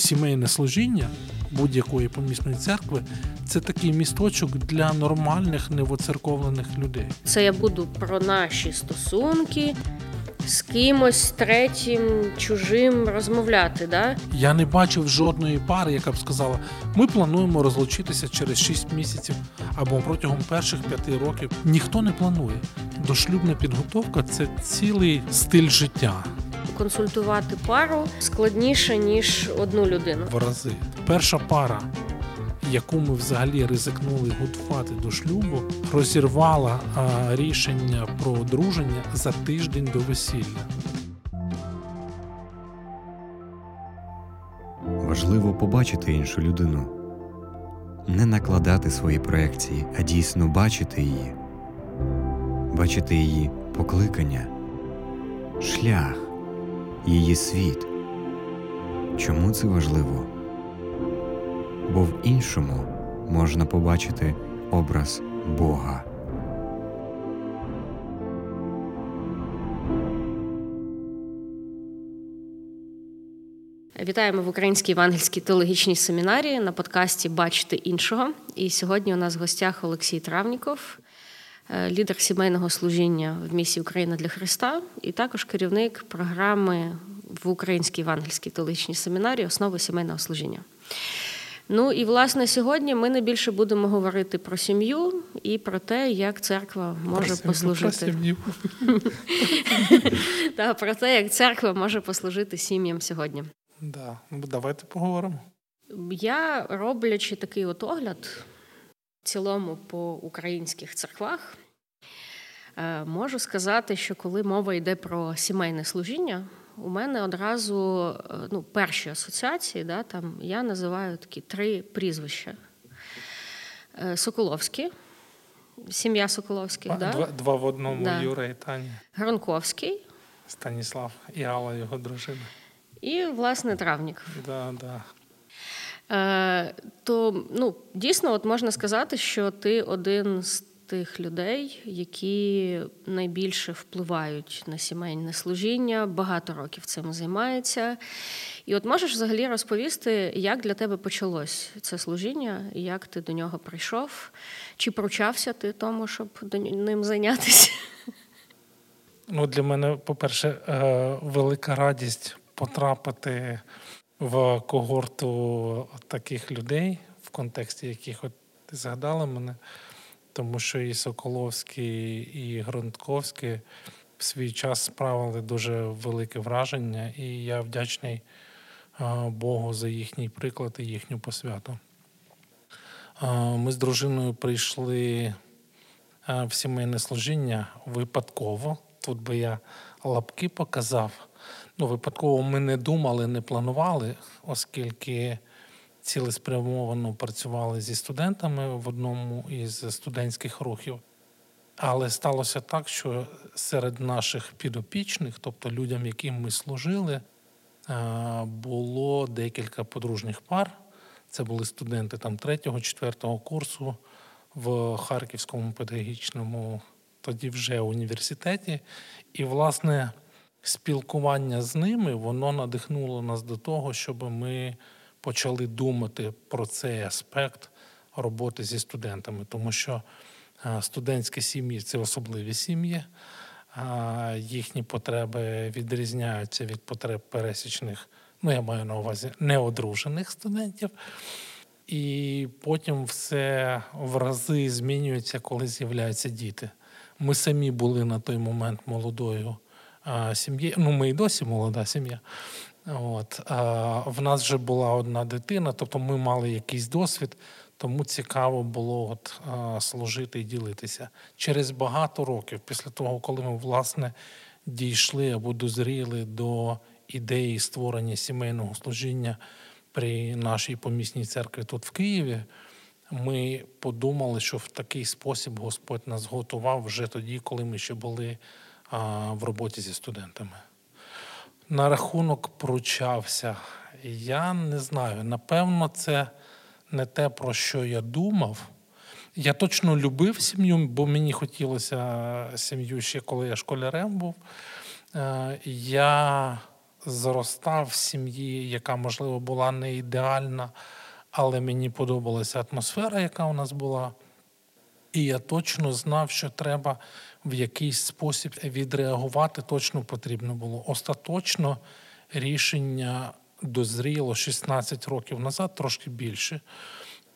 сімейне служіння будь-якої помісної церкви це такий місточок для нормальних невоцерковлених людей. Це я буду про наші стосунки з кимось третім, чужим розмовляти. Да? Я не бачив жодної пари, яка б сказала: ми плануємо розлучитися через 6 місяців або протягом перших п'яти років. Ніхто не планує. Дошлюбна підготовка це цілий стиль життя. Консультувати пару складніше ніж одну людину. В рази перша пара. Яку ми взагалі ризикнули готувати до шлюбу, розірвала а, рішення про одруження за тиждень до весілля. Важливо побачити іншу людину, не накладати свої проекції, а дійсно бачити її, бачити її покликання, шлях, її світ. Чому це важливо? Бо в іншому можна побачити образ Бога. Вітаємо в Українській Євангельській теологічній семінарії на подкасті Бачити іншого. І сьогодні у нас в гостях Олексій Травніков, лідер сімейного служіння в місії Україна для Христа, і також керівник програми в Українській Євангельській теологічній семінарії Основи сімейного служіння. Ну і власне сьогодні ми найбільше будемо говорити про сім'ю і про те, як церква може Про сім'ю, послужити про сім'ю. та про те, як церква може послужити сім'ям сьогодні. Да. Ну, давайте поговоримо. Я роблячи такий от огляд в цілому по українських церквах, е, можу сказати, що коли мова йде про сімейне служіння, у мене одразу е, ну, перші асоціації, да, там я називаю такі три прізвища: Е, Соколовський, сім'я Соколовських, Два, да? два в одному Да. Юра і Таня. Гронковський Станіслав і Алла, його дружина. і, власне, Травнік. Да, да. Е, то ну, дійсно, от можна сказати, що ти один з тих людей, які найбільше впливають на сімейне служіння, багато років цим займаються. І от можеш взагалі розповісти, як для тебе почалось це служіння, як ти до нього прийшов, чи пручався ти тому, щоб ним зайнятися? Ну, для мене, по-перше, е, велика радість потрапити в когорту таких людей, в контексті яких от ти згадала мене, тому що і Соколовський, і Грунтковський в свій час справили дуже велике враження, і я вдячний Богу за їхній приклад і їхню посвяту. Ми з дружиною прийшли в сімейне служіння випадково. Тут би я лапки показав. Ну, випадково ми не думали, не планували, оскільки цілеспрямовано працювали зі студентами в одному із студентських рухів. Але сталося так, що серед наших підопічних, тобто людям, яким ми служили, е, було декілька подружніх пар. Це були студенти там третього, четвертого курсу в Харківському педагогічному тоді вже університеті. І, власне, спілкування з ними воно надихнуло нас до того, щоб ми почали думати про цей аспект роботи зі студентами, тому що е, студентські сім'ї це особливі сім'ї. Їхні потреби відрізняються від потреб пересічних, ну я маю на увазі неодружених студентів. І потім все в рази змінюється, коли з'являються діти. Ми самі були на той момент молодою сім'єю. Ну, ми і досі молода сім'я. От. А, в нас вже була одна дитина, тобто ми мали якийсь досвід, тому цікаво було от, а, служити і ділитися. Через багато років, після того, коли ми, власне, дійшли або дозріли до ідеї створення сімейного служіння при нашій помісній церкві тут в Києві, ми подумали, що в такий спосіб Господь нас готував вже тоді, коли ми ще були а, в роботі зі студентами. На рахунок пручався. Я не знаю. Напевно, це не те, про що я думав. Я точно любив сім'ю, бо мені хотілося сім'ю ще коли я школярем був. Е, Я зростав в сім'ї, яка, можливо, була не ідеальна, але мені подобалася атмосфера, яка у нас була. І я точно знав, що треба в якийсь спосіб відреагувати, точно потрібно було. Остаточно рішення дозріло 16 років назад, трошки більше,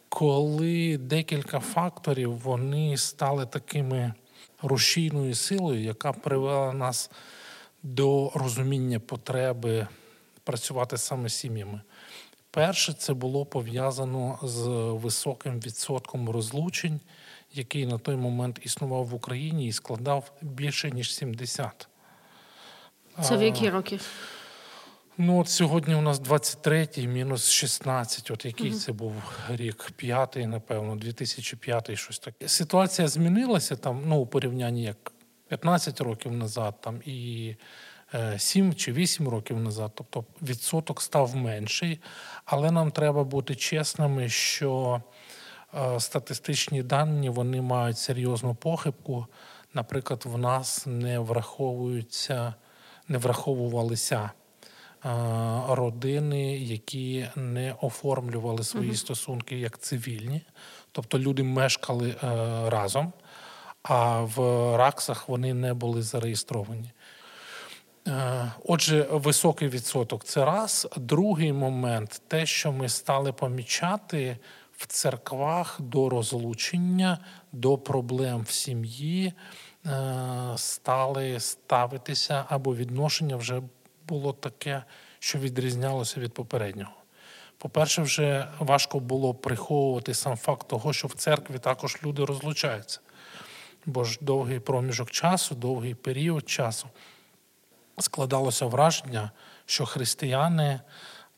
коли декілька факторів вони стали такими рушійною силою, яка привела нас до розуміння потреби працювати саме сім'ями. Перше, це було пов'язано з високим відсотком розлучень, який на той момент існував в Україні і складав більше ніж 70. Це в які роки? Ну, от сьогодні у нас 23-й, мінус 16. От який це був рік? П'ятий, напевно, 2005 щось таке. Ситуація змінилася там, ну, у порівнянні як 15 років назад, там і 7 чи 8 років назад. Тобто відсоток став менший, але нам треба бути чесними, що е, статистичні дані вони мають серйозну похибку. Наприклад, в нас не враховуються, не враховувалися родини, які не оформлювали свої стосунки як цивільні, тобто люди мешкали е, разом, а в РАКСах вони не були зареєстровані. Е, Отже, високий відсоток це раз. Другий момент те, що ми стали помічати в церквах до розлучення, до проблем в сім'ї, е, стали ставитися або відношення вже було таке, що відрізнялося від попереднього. По-перше, вже важко було приховувати сам факт того, що в церкві також люди розлучаються. Бо ж довгий проміжок часу, довгий період часу складалося враження, що християни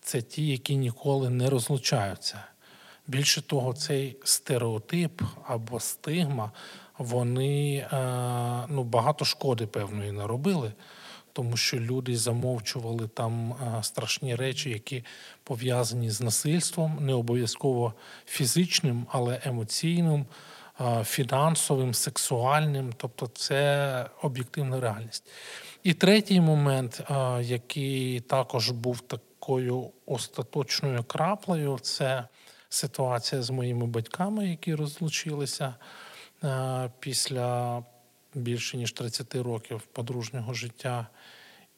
це ті, які ніколи не розлучаються. Більше того, цей стереотип або стигма, вони е, ну, багато шкоди певної наробили, тому що люди замовчували там е, страшні речі, які пов'язані з насильством, не обов'язково фізичним, але емоційним, е, фінансовим, сексуальним. Тобто, це об'єктивна реальність. І третій момент, який також був такою остаточною краплею, це ситуація з моїми батьками, які розлучилися е, після більше ніж 30 років подружнього життя.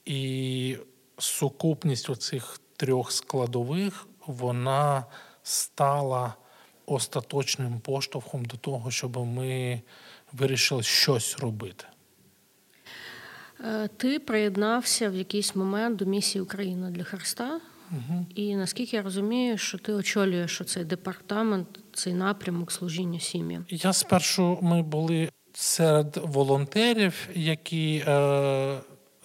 І сукупність оцих трьох складових вона стала остаточним поштовхом до того, щоб ми вирішили щось робити. Е, Ти приєднався в якийсь момент до місії Україна для Христа. Угу. І наскільки я розумію, що ти очолюєш цей департамент, цей напрямок служіння сім'ям. Я спершу ми були серед волонтерів, які е,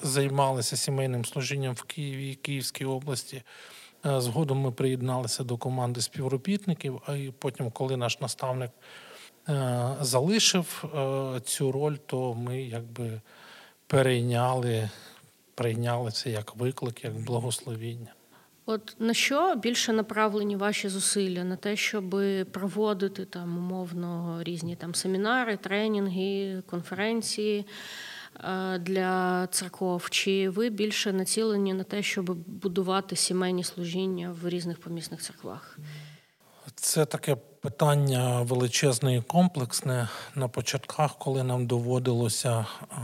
займалися сімейним служінням в Києві і Київській області. Е, згодом ми приєдналися до команди співробітників, а і потім, коли наш наставник е, залишив е, цю роль, то ми якби перейняли, прийняли це як виклик, як благословіння. От на що більше направлені ваші зусилля? На те, щоб проводити там умовно різні там семінари, тренінги, конференції е, для церков? Чи ви більше націлені на те, щоб будувати сімейні служіння в різних помісних церквах? Це таке питання величезне і комплексне. На початках, коли нам доводилося е,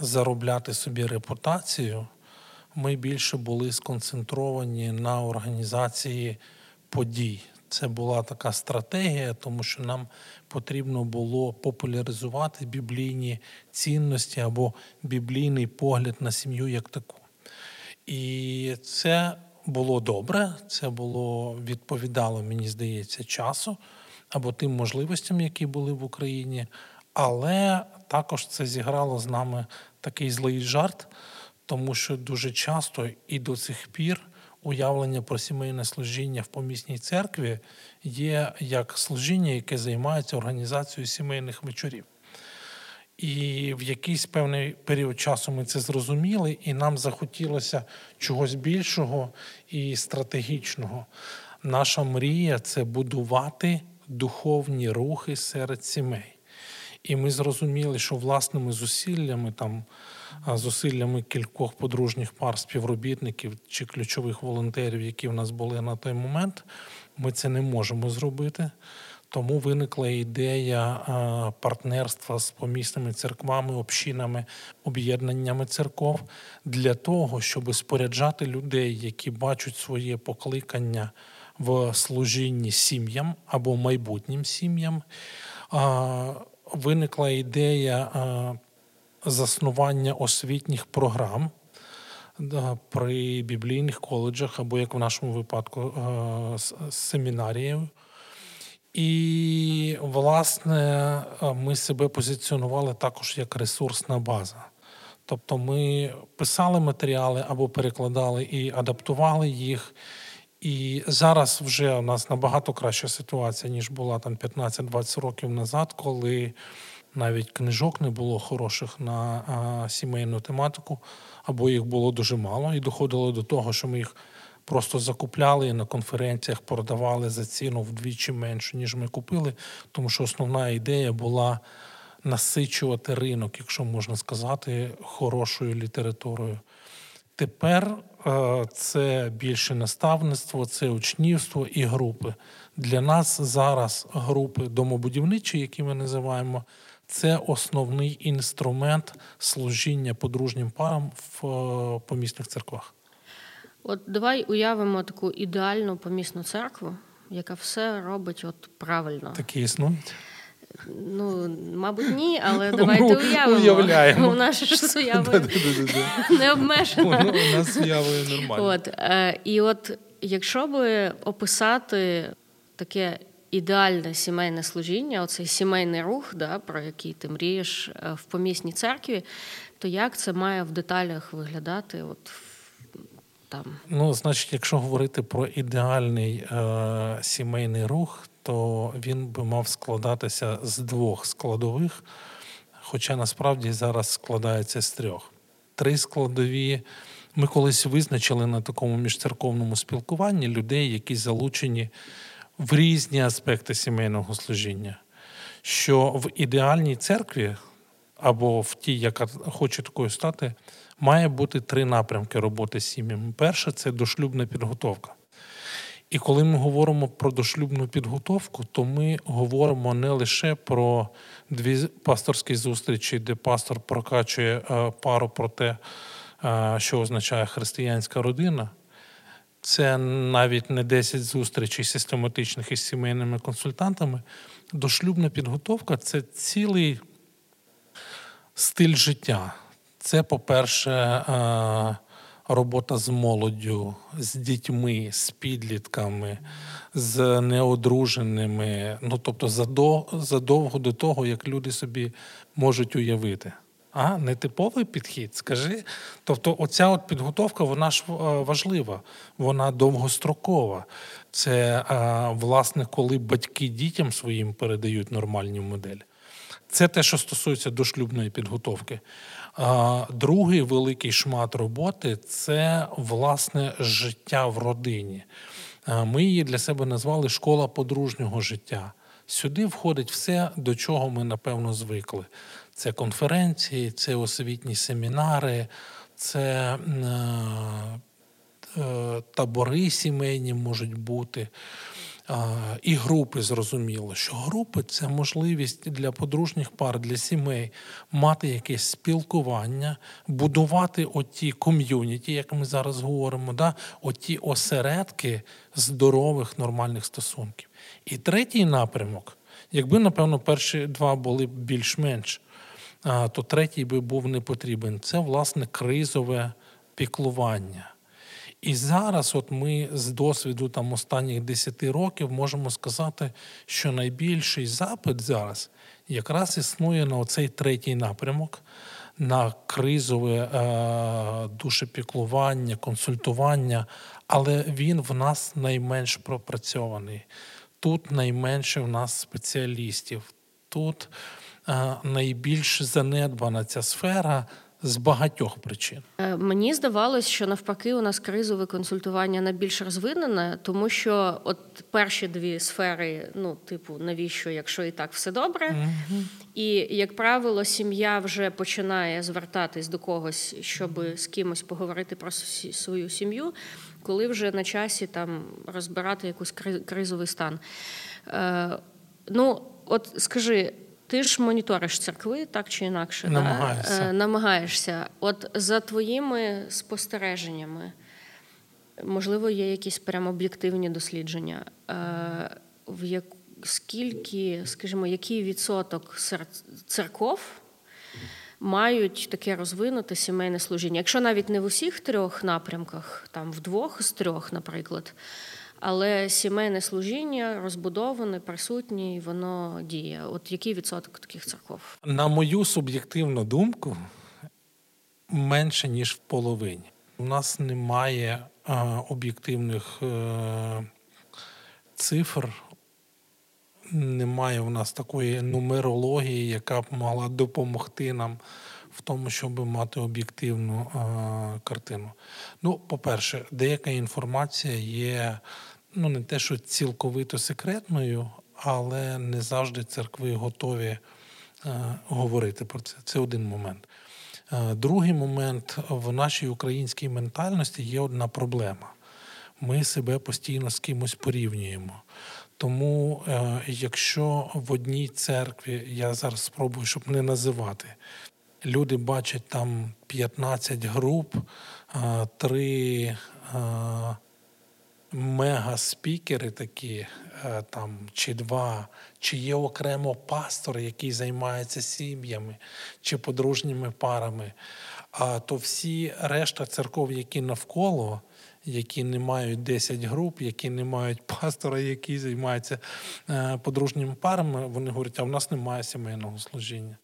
заробляти собі репутацію, ми більше були сконцентровані на організації подій. Це була така стратегія, тому що нам потрібно було популяризувати біблійні цінності або біблійний погляд на сім'ю як таку. І це було добре, це було відповідало, мені здається, часу або тим можливостям, які були в Україні. Але також це зіграло з нами такий злий жарт, тому що дуже часто і до цих пір уявлення про сімейне служіння в помісній церкві є як служіння, яке займається організацією сімейних вечорів. І в якийсь певний період часу ми це зрозуміли, і нам захотілося чогось більшого і стратегічного. Наша мрія це будувати духовні рухи серед сімей. І ми зрозуміли, що власними зусиллями, там, зусиллями кількох подружніх пар співробітників чи ключових волонтерів, які в нас були на той момент, ми це не можемо зробити. Тому виникла ідея партнерства з помісними церквами, общинами, об'єднаннями церков для того, щоб споряджати людей, які бачать своє покликання в служінні сім'ям або майбутнім сім'ям. Виникла ідея заснування освітніх програм при біблійних коледжах, або як в нашому випадку семінарією. І, власне, ми себе позиціонували також як ресурсна база. Тобто ми писали матеріали або перекладали і адаптували їх. І зараз вже у нас набагато краща ситуація, ніж була там 15-20 років назад, коли навіть книжок не було хороших на а, сімейну тематику, або їх було дуже мало, і доходило до того, що ми їх просто закупляли і на конференціях продавали за ціну вдвічі меншу, ніж ми купили, тому що основна ідея була насичувати ринок, якщо можна сказати, хорошою літературою. Тепер е, це більше наставництво, це учнівство і групи. Для нас зараз групи домобудівничі, які ми називаємо, це основний інструмент служіння подружнім парам в е, помісних церквах. От давай уявимо таку ідеальну помісну церкву, яка все робить от правильно. Такі існують. Ну, мабуть, ні, але давайте ну, уявимо. Уявляємо. У нас ж з уявою не обмежено. У нас з уявою нормально. От, е, І от якщо би описати таке ідеальне сімейне служіння, оцей сімейний рух, да, про який ти мрієш е, в помісній церкві, то як це має в деталях виглядати? От там? Ну, значить, якщо говорити про ідеальний е, сімейний рух, то він би мав складатися з двох складових, хоча насправді зараз складається з трьох. Три складові. Ми колись визначили на такому міжцерковному спілкуванні людей, які залучені в різні аспекти сімейного служіння. Що в ідеальній церкві або в тій, яка хоче такою стати, має бути три напрямки роботи з сім'ями. Перше це дошлюбна підготовка. І коли ми говоримо про дошлюбну підготовку, то ми говоримо не лише про дві пасторські зустрічі, де пастор прокачує е, пару про те, е, що означає християнська родина. Це навіть не 10 зустрічей систематичних із сімейними консультантами. Дошлюбна підготовка це цілий стиль життя. Це, по-перше, е, робота з молоддю, з дітьми, з підлітками, з неодруженими. Ну тобто, задовго до того, як люди собі можуть уявити. А нетиповий підхід, скажи. Тобто, оця от підготовка, вона ж е, важлива, вона довгострокова. Це, е, власне, коли батьки дітям своїм передають нормальні моделі. Це те, що стосується дошлюбної підготовки. Другий великий шмат роботи це власне життя в родині. Ми її для себе назвали школа подружнього життя. Сюди входить все, до чого ми напевно звикли. Це конференції, це освітні семінари, це е, табори сімейні можуть бути. І групи зрозуміло, що групи це можливість для подружніх пар, для сімей мати якесь спілкування, будувати оті ком'юніті, як ми зараз говоримо, да? оті осередки здорових нормальних стосунків. І третій напрямок, якби, напевно, перші два були більш-менш, то третій би був не потрібен. Це власне кризове піклування. І зараз, от ми з досвіду там останніх 10 років можемо сказати, що найбільший запит зараз якраз існує на оцей третій напрямок, на кризове е, душепіклування, консультування, але він в нас найменш пропрацьований. Тут найменше в нас спеціалістів. Тут найбільш занедбана ця сфера з багатьох причин. Е, мені здавалось, що навпаки у нас кризове консультування найбільш розвинене, тому що от перші дві сфери, ну, типу, навіщо, якщо і так все добре, mm і як правило, сім'я вже починає звертатись до когось, щоб з кимось поговорити про свою сім'ю, коли вже на часі там розбирати якийсь кризовий стан. Е, Ну, от скажи. Ти ж моніториш церкви так чи інакше, Намагаєшся. Да? Е, намагаєшся. От за твоїми спостереженнями, можливо, є якісь прямо об'єктивні дослідження, е, в як скільки, скажімо, який відсоток церков мають таке розвинуте сімейне служіння? Якщо навіть не в усіх трьох напрямках, там в двох з трьох, наприклад але сімейне служіння розбудоване, присутнє, і воно діє. От який відсоток таких церков? На мою суб'єктивну думку, менше ніж в половині. У нас немає а, об'єктивних е, цифр. Немає у нас такої нумерології, яка б могла допомогти нам в тому, щоб мати об'єктивну е, картину. Ну, по-перше, деяка інформація є ну не те, що цілковито секретною, але не завжди церкви готові е, говорити про це. Це один момент. Е, другий момент в нашій українській ментальності є одна проблема. Ми себе постійно з кимось порівнюємо. Тому, е, якщо в одній церкві, я зараз спробую, щоб не називати, люди бачать там 15 груп, е, три е, мега-спікери такі, е, там, чи два, чи є окремо пастор, який займається сім'ями чи подружніми парами, а то всі решта церков, які навколо, які не мають 10 груп, які не мають пастора, який займається е, подружніми парами, вони говорять, а в нас немає сімейного служіння.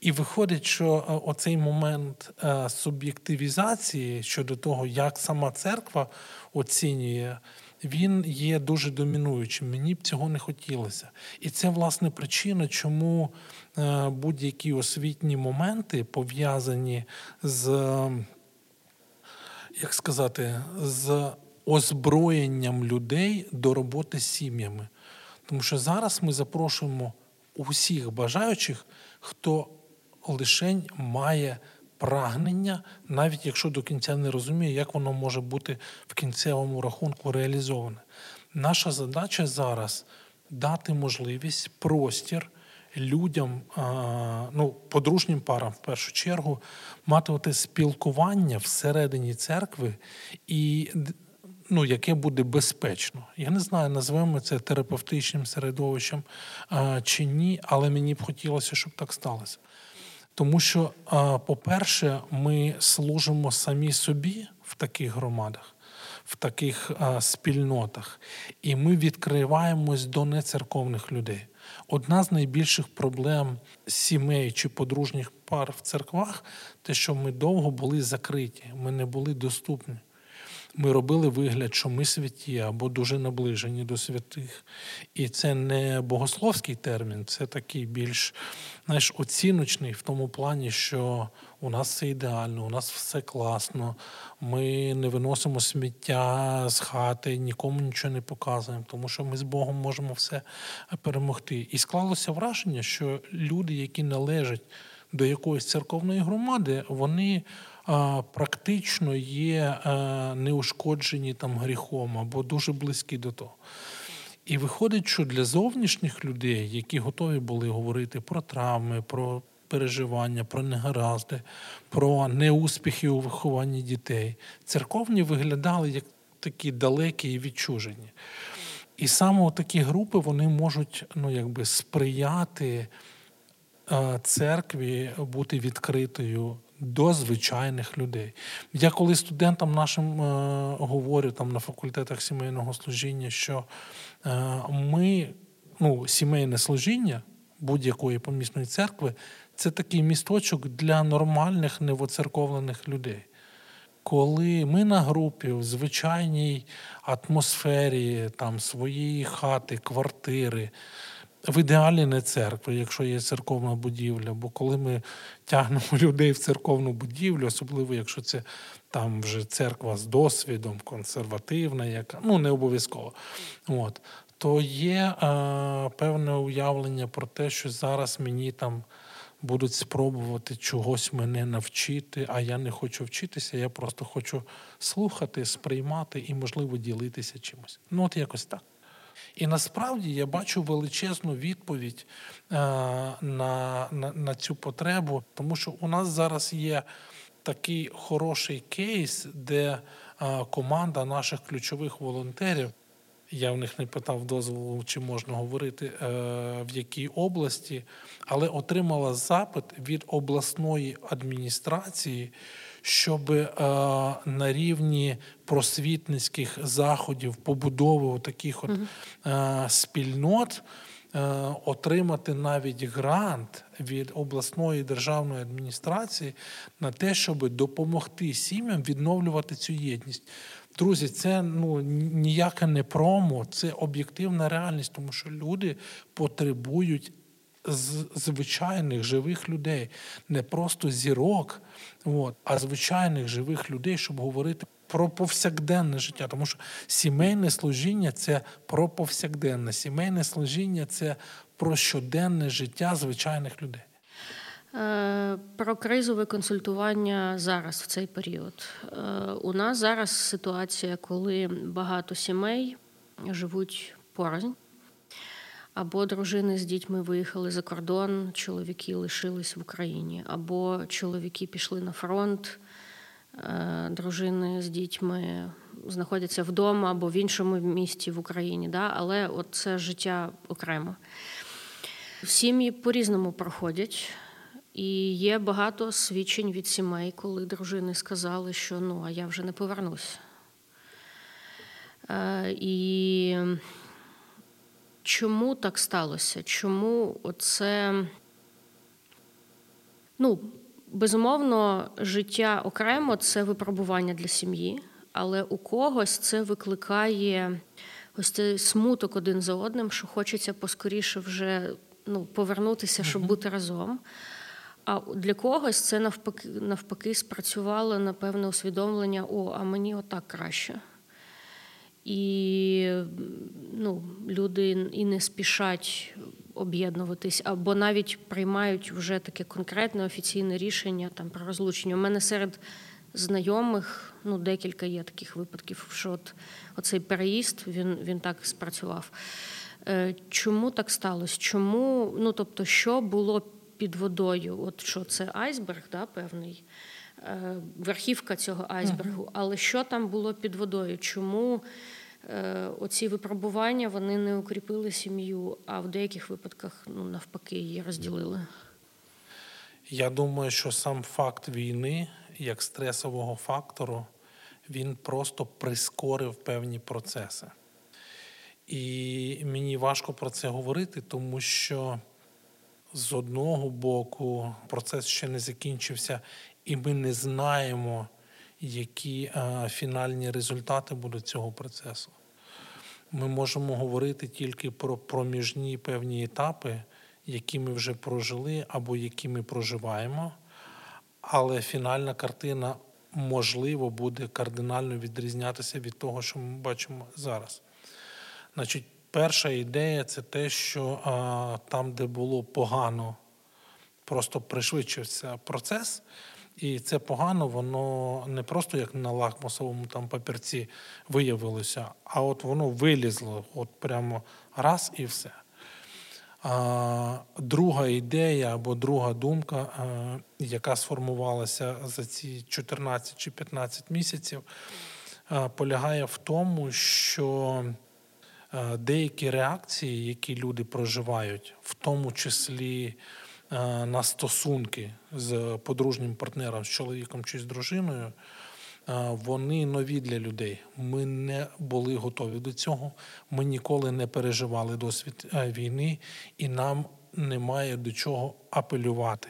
І виходить, що е, оцей момент суб'єктивізації щодо того, як сама церква оцінює, він є дуже домінуючим. Мені б цього не хотілося. І це, власне, причина, чому е, будь-які освітні моменти пов'язані з, як сказати, з озброєнням людей до роботи з сім'ями. Тому що зараз ми запрошуємо усіх бажаючих, хто лишень має прагнення, навіть якщо до кінця не розуміє, як воно може бути в кінцевому рахунку реалізоване. Наша задача зараз дати можливість простір людям, ну, подружнім парам в першу чергу, мати оте спілкування всередині церкви і. Ну, яке буде безпечно. Я не знаю, назвемо це терапевтичним середовищем чи ні, але мені б хотілося, щоб так сталося. Тому що, по-перше, ми служимо самі собі в таких громадах, в таких спільнотах, і ми відкриваємось до нецерковних людей. Одна з найбільших проблем сімей чи подружніх пар в церквах те, що ми довго були закриті, ми не були доступні. Ми робили вигляд, що ми святі або дуже наближені до святих. І це не богословський термін, це такий більш знаєш, оціночний в тому плані, що у нас все ідеально, у нас все класно, ми не виносимо сміття з хати, нікому нічого не показуємо, тому що ми з Богом можемо все перемогти. І склалося враження, що люди, які належать до якоїсь церковної громади, вони практично є е, неушкоджені там гріхом або дуже близькі до того. І виходить, що для зовнішніх людей, які готові були говорити про травми, про переживання, про негаразди, про неуспіхи у вихованні дітей, церковні виглядали як такі далекі і відчужені. І саме такі групи вони можуть ну, якби сприяти е, церкві бути відкритою до звичайних людей. Я коли студентам нашим е, говорю там на факультетах сімейного служіння, що е, ми, ну, сімейне служіння будь-якої помісної церкви це такий місточок для нормальних невоцерковлених людей. Коли ми на групі в звичайній атмосфері там, своєї хати, квартири, в ідеалі не церкви, якщо є церковна будівля. Бо коли ми тягнемо людей в церковну будівлю, особливо якщо це там вже церква з досвідом, консервативна, яка ну не обов'язково. От, то є е, певне уявлення про те, що зараз мені там будуть спробувати чогось мене навчити, а я не хочу вчитися, я просто хочу слухати, сприймати і, можливо, ділитися чимось. Ну, от якось так. І насправді я бачу величезну відповідь е, на, на, на цю потребу, тому що у нас зараз є такий хороший кейс, де е, команда наших ключових волонтерів. Я в них не питав дозволу, чи можна говорити е, в якій області, але отримала запит від обласної адміністрації, щоб е, на рівні просвітницьких заходів, побудови таких от е, спільнот. Отримати навіть грант від обласної державної адміністрації на те, щоб допомогти сім'ям відновлювати цю єдність. Друзі, це ну ніяке не промо, це об'єктивна реальність, тому що люди потребують звичайних живих людей, не просто зірок, от, а звичайних живих людей, щоб говорити про повсякденне життя. Тому що сімейне служіння це про повсякденне, сімейне служіння це про щоденне життя звичайних людей. Е, про кризове консультування зараз в цей період. Е, у нас зараз ситуація, коли багато сімей живуть порознь, або дружини з дітьми виїхали за кордон, чоловіки лишились в Україні, або чоловіки пішли на фронт, е, дружини з дітьми знаходяться вдома або в іншому місті в Україні. Да? Але от це життя окремо. Сім'ї по-різному проходять. І є багато свідчень від сімей, коли дружини сказали, що ну, а я вже не повернусь. Е, і чому так сталося? Чому оце, ну, безумовно, життя окремо це випробування для сім'ї, але у когось це викликає ось цей смуток один за одним, що хочеться поскоріше вже ну, повернутися, щоб бути разом. А для когось це навпаки навпаки спрацювало напевне усвідомлення: о, а мені отак краще. І ну, люди і не спішать об'єднуватись, або навіть приймають вже таке конкретне офіційне рішення там про розлучення. У мене серед знайомих ну, декілька є таких випадків, що от оцей переїзд він він так спрацював. Е, чому так сталося? Чому, ну тобто, що було під водою. От що це айсберг, да, певний, верхівка цього айсбергу. Але що там було під водою? Чому е, оці випробування вони не укріпили сім'ю, а в деяких випадках ну, навпаки її розділили? Я думаю, що сам факт війни як стресового фактору він просто прискорив певні процеси. І мені важко про це говорити, тому що з одного боку процес ще не закінчився, і ми не знаємо, які е, фінальні результати будуть цього процесу. Ми можемо говорити тільки про проміжні певні етапи, які ми вже прожили або які ми проживаємо, але фінальна картина можливо буде кардинально відрізнятися від того, що ми бачимо зараз. Значить, Перша ідея це те, що а, там, де було погано, просто пришвидшився процес. І це погано, воно не просто як на лакмусовому там папірці виявилося, а от воно вилізло, от прямо раз і все. А, Друга ідея або друга думка, а, яка сформувалася за ці 14 чи 15 місяців, а, полягає в тому, що Е, деякі реакції, які люди проживають, в тому числі е, на стосунки з подружнім партнером, з чоловіком чи з дружиною, е, вони нові для людей. Ми не були готові до цього. Ми ніколи не переживали досвід війни, і нам немає до чого апелювати,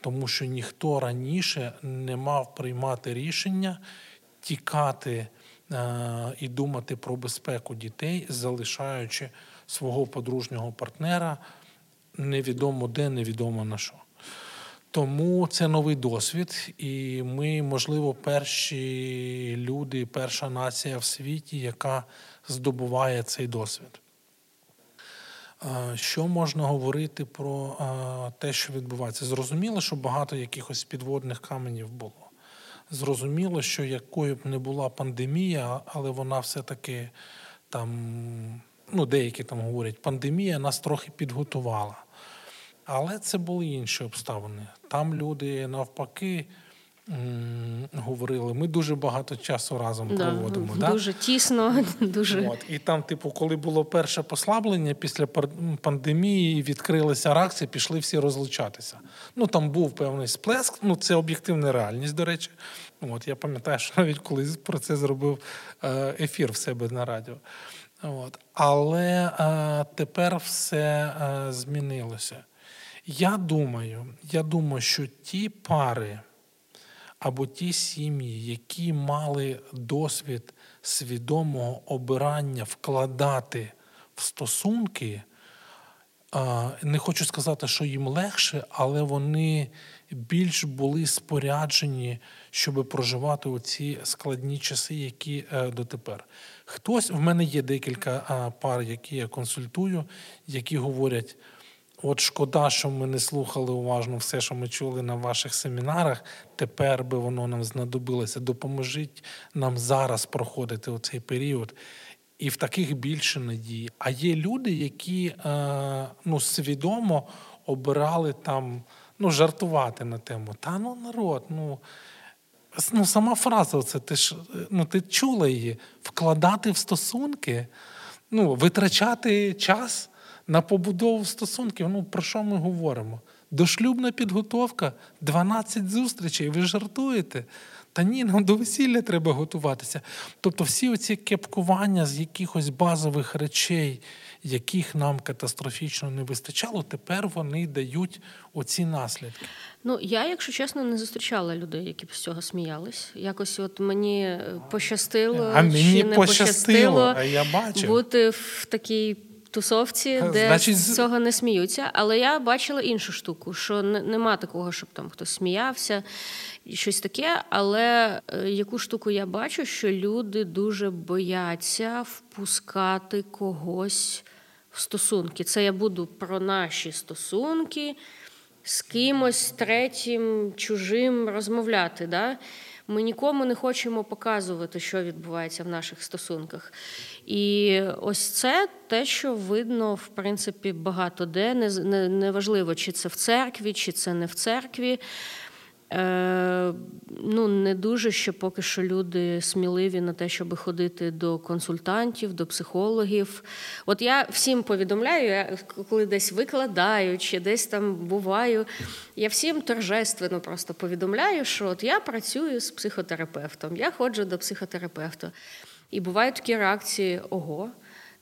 тому що ніхто раніше не мав приймати рішення тікати е, і думати про безпеку дітей, залишаючи свого подружнього партнера невідомо де, невідомо на що. Тому це новий досвід, і ми, можливо, перші люди, перша нація в світі, яка здобуває цей досвід. Що можна говорити про те, що відбувається? Зрозуміло, що багато якихось підводних каменів було. Зрозуміло, що якою б не була пандемія, але вона все-таки там, ну, деякі там говорять, пандемія нас трохи підготувала. Але це були інші обставини. Там люди навпаки м, говорили, ми дуже багато часу разом Да, проводимо. Да? Дуже тісно, дуже. От. І там, типу, коли було перше послаблення після пандемії, відкрилися реакції, пішли всі розлучатися. Ну там був певний сплеск, ну це об'єктивна реальність, до речі. От я пам'ятаю, що навіть коли про це зробив е, ефір в себе на радіо. От. Але е, тепер все е, змінилося. Я думаю, я думаю, що ті пари або ті сім'ї, які мали досвід свідомого обирання вкладати в стосунки, не хочу сказати, що їм легше, але вони більш були споряджені, щоб проживати оці складні часи, які е, дотепер. Хтось в мене є декілька пар, які я консультую, які говорять. От шкода, що ми не слухали уважно все, що ми чули на ваших семінарах. Тепер би воно нам знадобилося. Допоможіть нам зараз проходити оцей період. І в таких більше надії. А є люди, які е, ну, свідомо обирали там ну, жартувати на тему. Та ну народ, ну. Ну, сама фраза, це ти ж ну, ти чула її, вкладати в стосунки, ну, витрачати час на побудову стосунків. Ну, про що ми говоримо? Дошлюбна підготовка, 12 зустрічей, ви жартуєте? Та ні, нам до весілля треба готуватися. Тобто, всі оці кепкування з якихось базових речей, яких нам катастрофічно не вистачало, тепер вони дають оці наслідки. Ну, я, якщо чесно, не зустрічала людей, які б з цього сміялись. Якось от мені е, пощастило, А мені чи не пощастило, а я бачив. бути в такій тусовці, де Значить, з цього не сміються. Але я бачила іншу штуку, що нема такого, щоб там хтось сміявся щось таке. Але е, яку штуку я бачу, що люди дуже бояться впускати когось в стосунки. Це я буду про наші стосунки з кимось третім, чужим розмовляти. Да? Ми нікому не хочемо показувати, що відбувається в наших стосунках. І ось це те, що видно, в принципі, багато де. Неважливо, не, не чи це в церкві, чи це не в церкві. Е, ну, не дуже ще поки що люди сміливі на те, щоб ходити до консультантів, до психологів. От я всім повідомляю, я коли десь викладаю чи десь там буваю, я всім торжественно просто повідомляю, що от я працюю з психотерапевтом, я ходжу до психотерапевта. І бувають такі реакції: ого.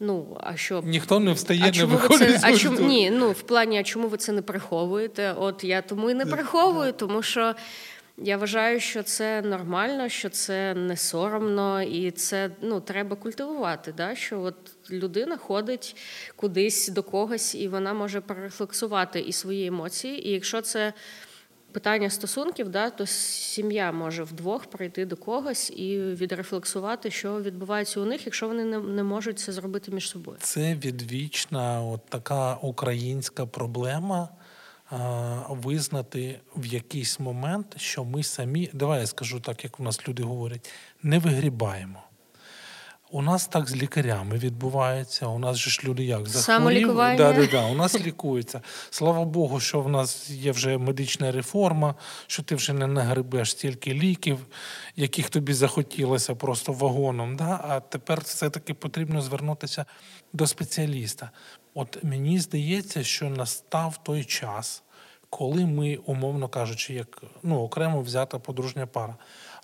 Ну, а що ніхто не встає, а не чому виходить. Ви це, а чому ні? Ну в плані, а чому ви це не приховуєте? От я тому і не приховую, тому що я вважаю, що це нормально, що це не соромно, і це ну треба культивувати. Да? Що от людина ходить кудись до когось, і вона може перерефлексувати і свої емоції. І якщо це питання стосунків, да, то сім'я може вдвох прийти до когось і відрефлексувати, що відбувається у них, якщо вони не, не можуть це зробити між собою. Це відвічна, от така українська проблема. Визнати в якийсь момент, що ми самі, давай я скажу так, як у нас люди говорять, не вигрібаємо. У нас так з лікарями відбувається. У нас же ж люди як захворів, да, да, да, у нас лікуються. Слава Богу, що в нас є вже медична реформа, що ти вже не нагребеш стільки ліків, яких тобі захотілося просто вагоном. Да? А тепер все-таки потрібно звернутися до спеціаліста. От мені здається, що настав той час, коли ми, умовно кажучи, як ну, окремо взята подружня пара,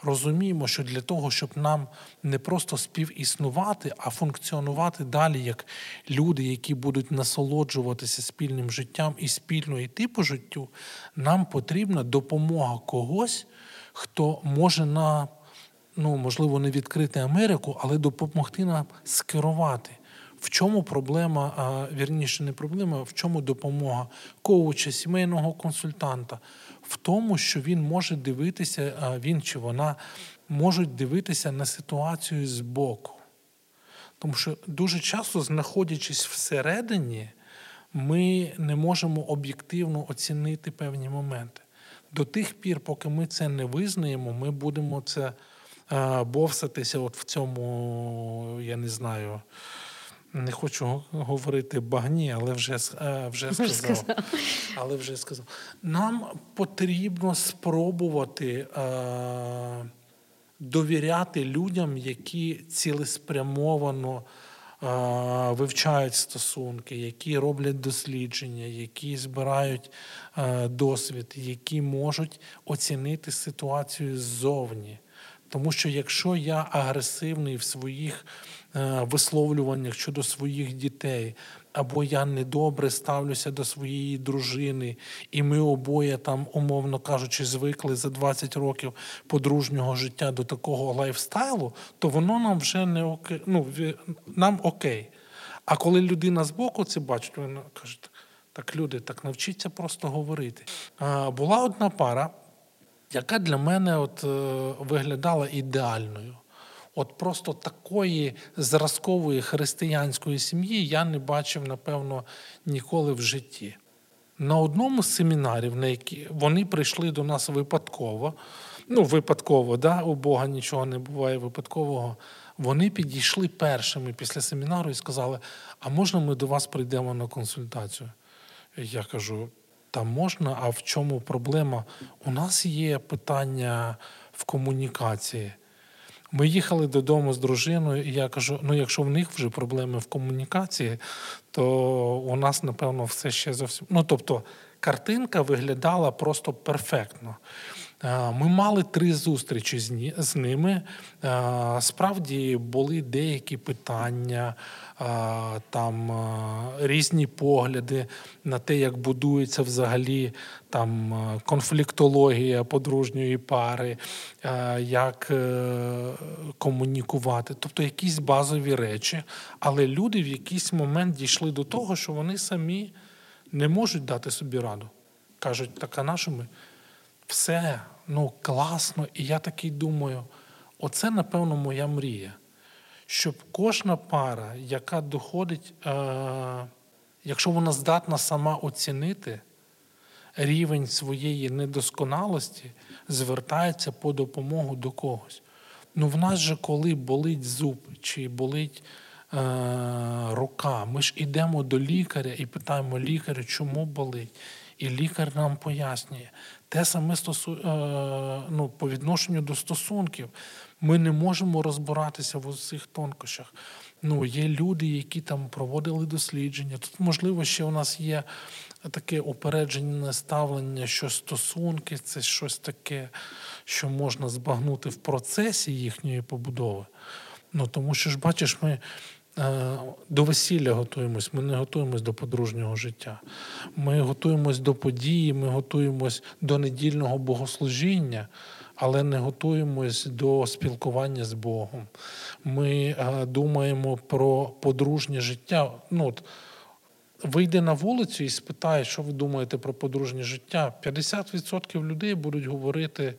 розуміємо, що для того, щоб нам не просто співіснувати, а функціонувати далі як люди, які будуть насолоджуватися спільним життям і спільно йти по життю, нам потрібна допомога когось, хто може на ну можливо не відкрити Америку, але допомогти нам скерувати. В чому проблема, вірніше, не проблема, в чому допомога коуча, сімейного консультанта? В тому, що він може дивитися, він чи вона можуть дивитися на ситуацію збоку. Тому що дуже часто, знаходячись всередині, ми не можемо об'єктивно оцінити певні моменти. До тих пір, поки ми це не визнаємо, ми будемо це бовсатися от в цьому, я не знаю, не хочу говорити багні, але вже, вже сказав. Але вже сказав. Нам потрібно спробувати. А, довіряти людям, які цілеспрямовано е, вивчають стосунки, які роблять дослідження, які збирають е, досвід, які можуть оцінити ситуацію ззовні. Тому що якщо я агресивний в своїх е, висловлюваннях щодо своїх дітей, або я недобре ставлюся до своєї дружини, і ми обоє там, умовно кажучи, звикли за 20 років подружнього життя до такого лайфстайлу, то воно нам вже не окей. Ну, нам окей. А коли людина збоку це бачить, вона каже, так люди, так навчіться просто говорити. А, Була одна пара, яка для мене от, е, виглядала ідеальною. От просто такої зразкової християнської сім'ї я не бачив, напевно, ніколи в житті. На одному з семінарів, на які вони прийшли до нас випадково, ну, випадково, да, у Бога нічого не буває випадкового. Вони підійшли першими після семінару і сказали: А можна ми до вас прийдемо на консультацію? Я кажу: та можна, а в чому проблема? У нас є питання в комунікації. Ми їхали додому з дружиною, і я кажу: ну, якщо в них вже проблеми в комунікації, то у нас, напевно, все ще зовсім. Ну, тобто, картинка виглядала просто перфектно. Ми мали три зустрічі з ними. Справді були деякі питання, там різні погляди на те, як будується взагалі там конфліктологія подружньої пари, як е, комунікувати, тобто якісь базові речі. Але люди в якийсь момент дійшли до того, що вони самі не можуть дати собі раду. Кажуть, так а на що ми? все ну, класно. І я такий думаю, оце, напевно, моя мрія. Щоб кожна пара, яка доходить, е, якщо вона здатна сама оцінити рівень своєї недосконалості, звертається по допомогу до когось. Ну, в нас же, коли болить зуб чи болить е, рука, ми ж йдемо до лікаря і питаємо лікаря, чому болить. І лікар нам пояснює, те саме стосу... Е, ну, по відношенню до стосунків. Ми не можемо розбиратися в усіх тонкощах. Ну, Є люди, які там проводили дослідження. Тут, можливо, ще у нас є таке упереджене ставлення, що стосунки це щось таке, що можна збагнути в процесі їхньої побудови. Ну, Тому що ж, бачиш, ми. Е, до весілля готуємось, ми не готуємось до подружнього життя. Ми готуємось до події, ми готуємось до недільного богослужіння, але не готуємось до спілкування з Богом. Ми е, думаємо про подружнє життя. Ну, от, Вийде на вулицю і спитає, що ви думаєте про подружнє життя. 50% людей будуть говорити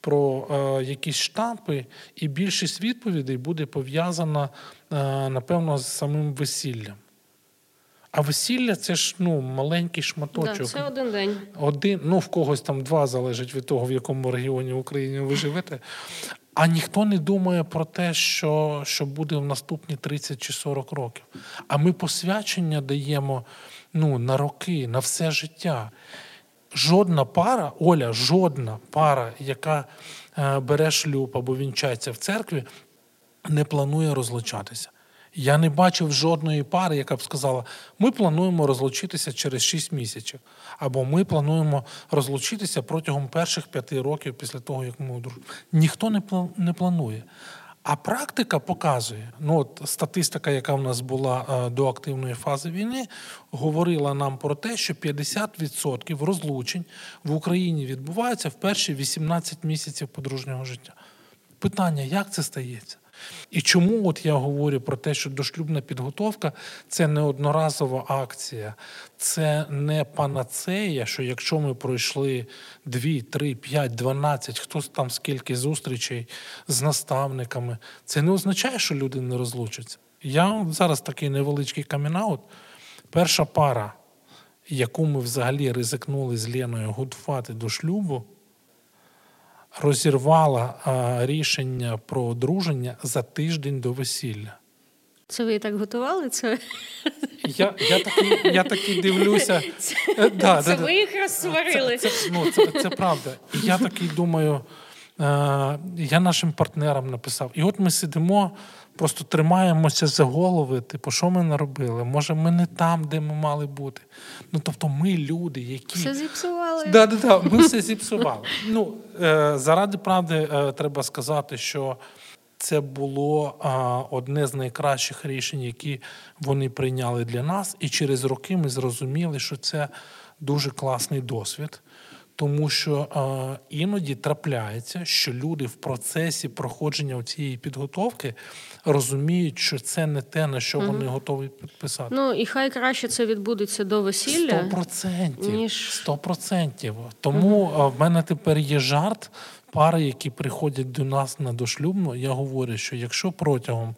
про е, якісь штампи, і більшість відповідей буде пов'язана, е, напевно, з самим весіллям. А весілля це ж ну, маленький шматочок. Да, Це один день. Один, ну в когось там два залежить від того, в якому регіоні України ви живете. А ніхто не думає про те, що що буде в наступні 30 чи 40 років. А ми посвячення даємо ну, на роки, на все життя жодна пара, Оля, жодна пара, яка е, бере шлюб або вінчається в церкві, не планує розлучатися. Я не бачив жодної пари, яка б сказала, ми плануємо розлучитися через 6 місяців, або ми плануємо розлучитися протягом перших п'яти років після того, як ми одружимо. Ніхто не планує. А практика показує, ну от статистика, яка в нас була е, до активної фази війни, говорила нам про те, що 50% розлучень в Україні відбуваються в перші 18 місяців подружнього життя. питання, як це стається? І чому от я говорю про те, що дошлюбна підготовка це не одноразова акція, це не панацея, що якщо ми пройшли 2, 3, 5, 12, хто там скільки зустрічей з наставниками, це не означає, що люди не розлучаться. Я зараз такий невеличкий камінаут. Перша пара, яку ми взагалі ризикнули з Леною гудфати до шлюбу, розірвала а, рішення про одруження за тиждень до весілля. Це ви і так готували? Це, Я, я, такий я такий дивлюся. це, Е, да, це да, ви да. їх розсварили. Це, це, ну, це, це правда. І я такий думаю, я нашим партнерам написав. І от ми сидимо, просто тримаємося за голови. Типу, що ми наробили? Може, ми не там, де ми мали бути. Ну, тобто, ми люди, які. Все зіпсували. Да, да, да, ми все зіпсували. Ну, е, заради правди, е, треба сказати, що це було е, одне з найкращих рішень, які вони прийняли для нас. І через роки ми зрозуміли, що це дуже класний досвід. Тому що е, іноді трапляється, що люди в процесі проходження цієї підготовки розуміють, що це не те, на що вони готові підписати. Ну і хай краще це відбудеться до весілля. Сто процентів. ніж- Сто процентів. Тому а, в мене тепер є жарт. Пари, які приходять до нас на дошлюбну, я говорю, що якщо протягом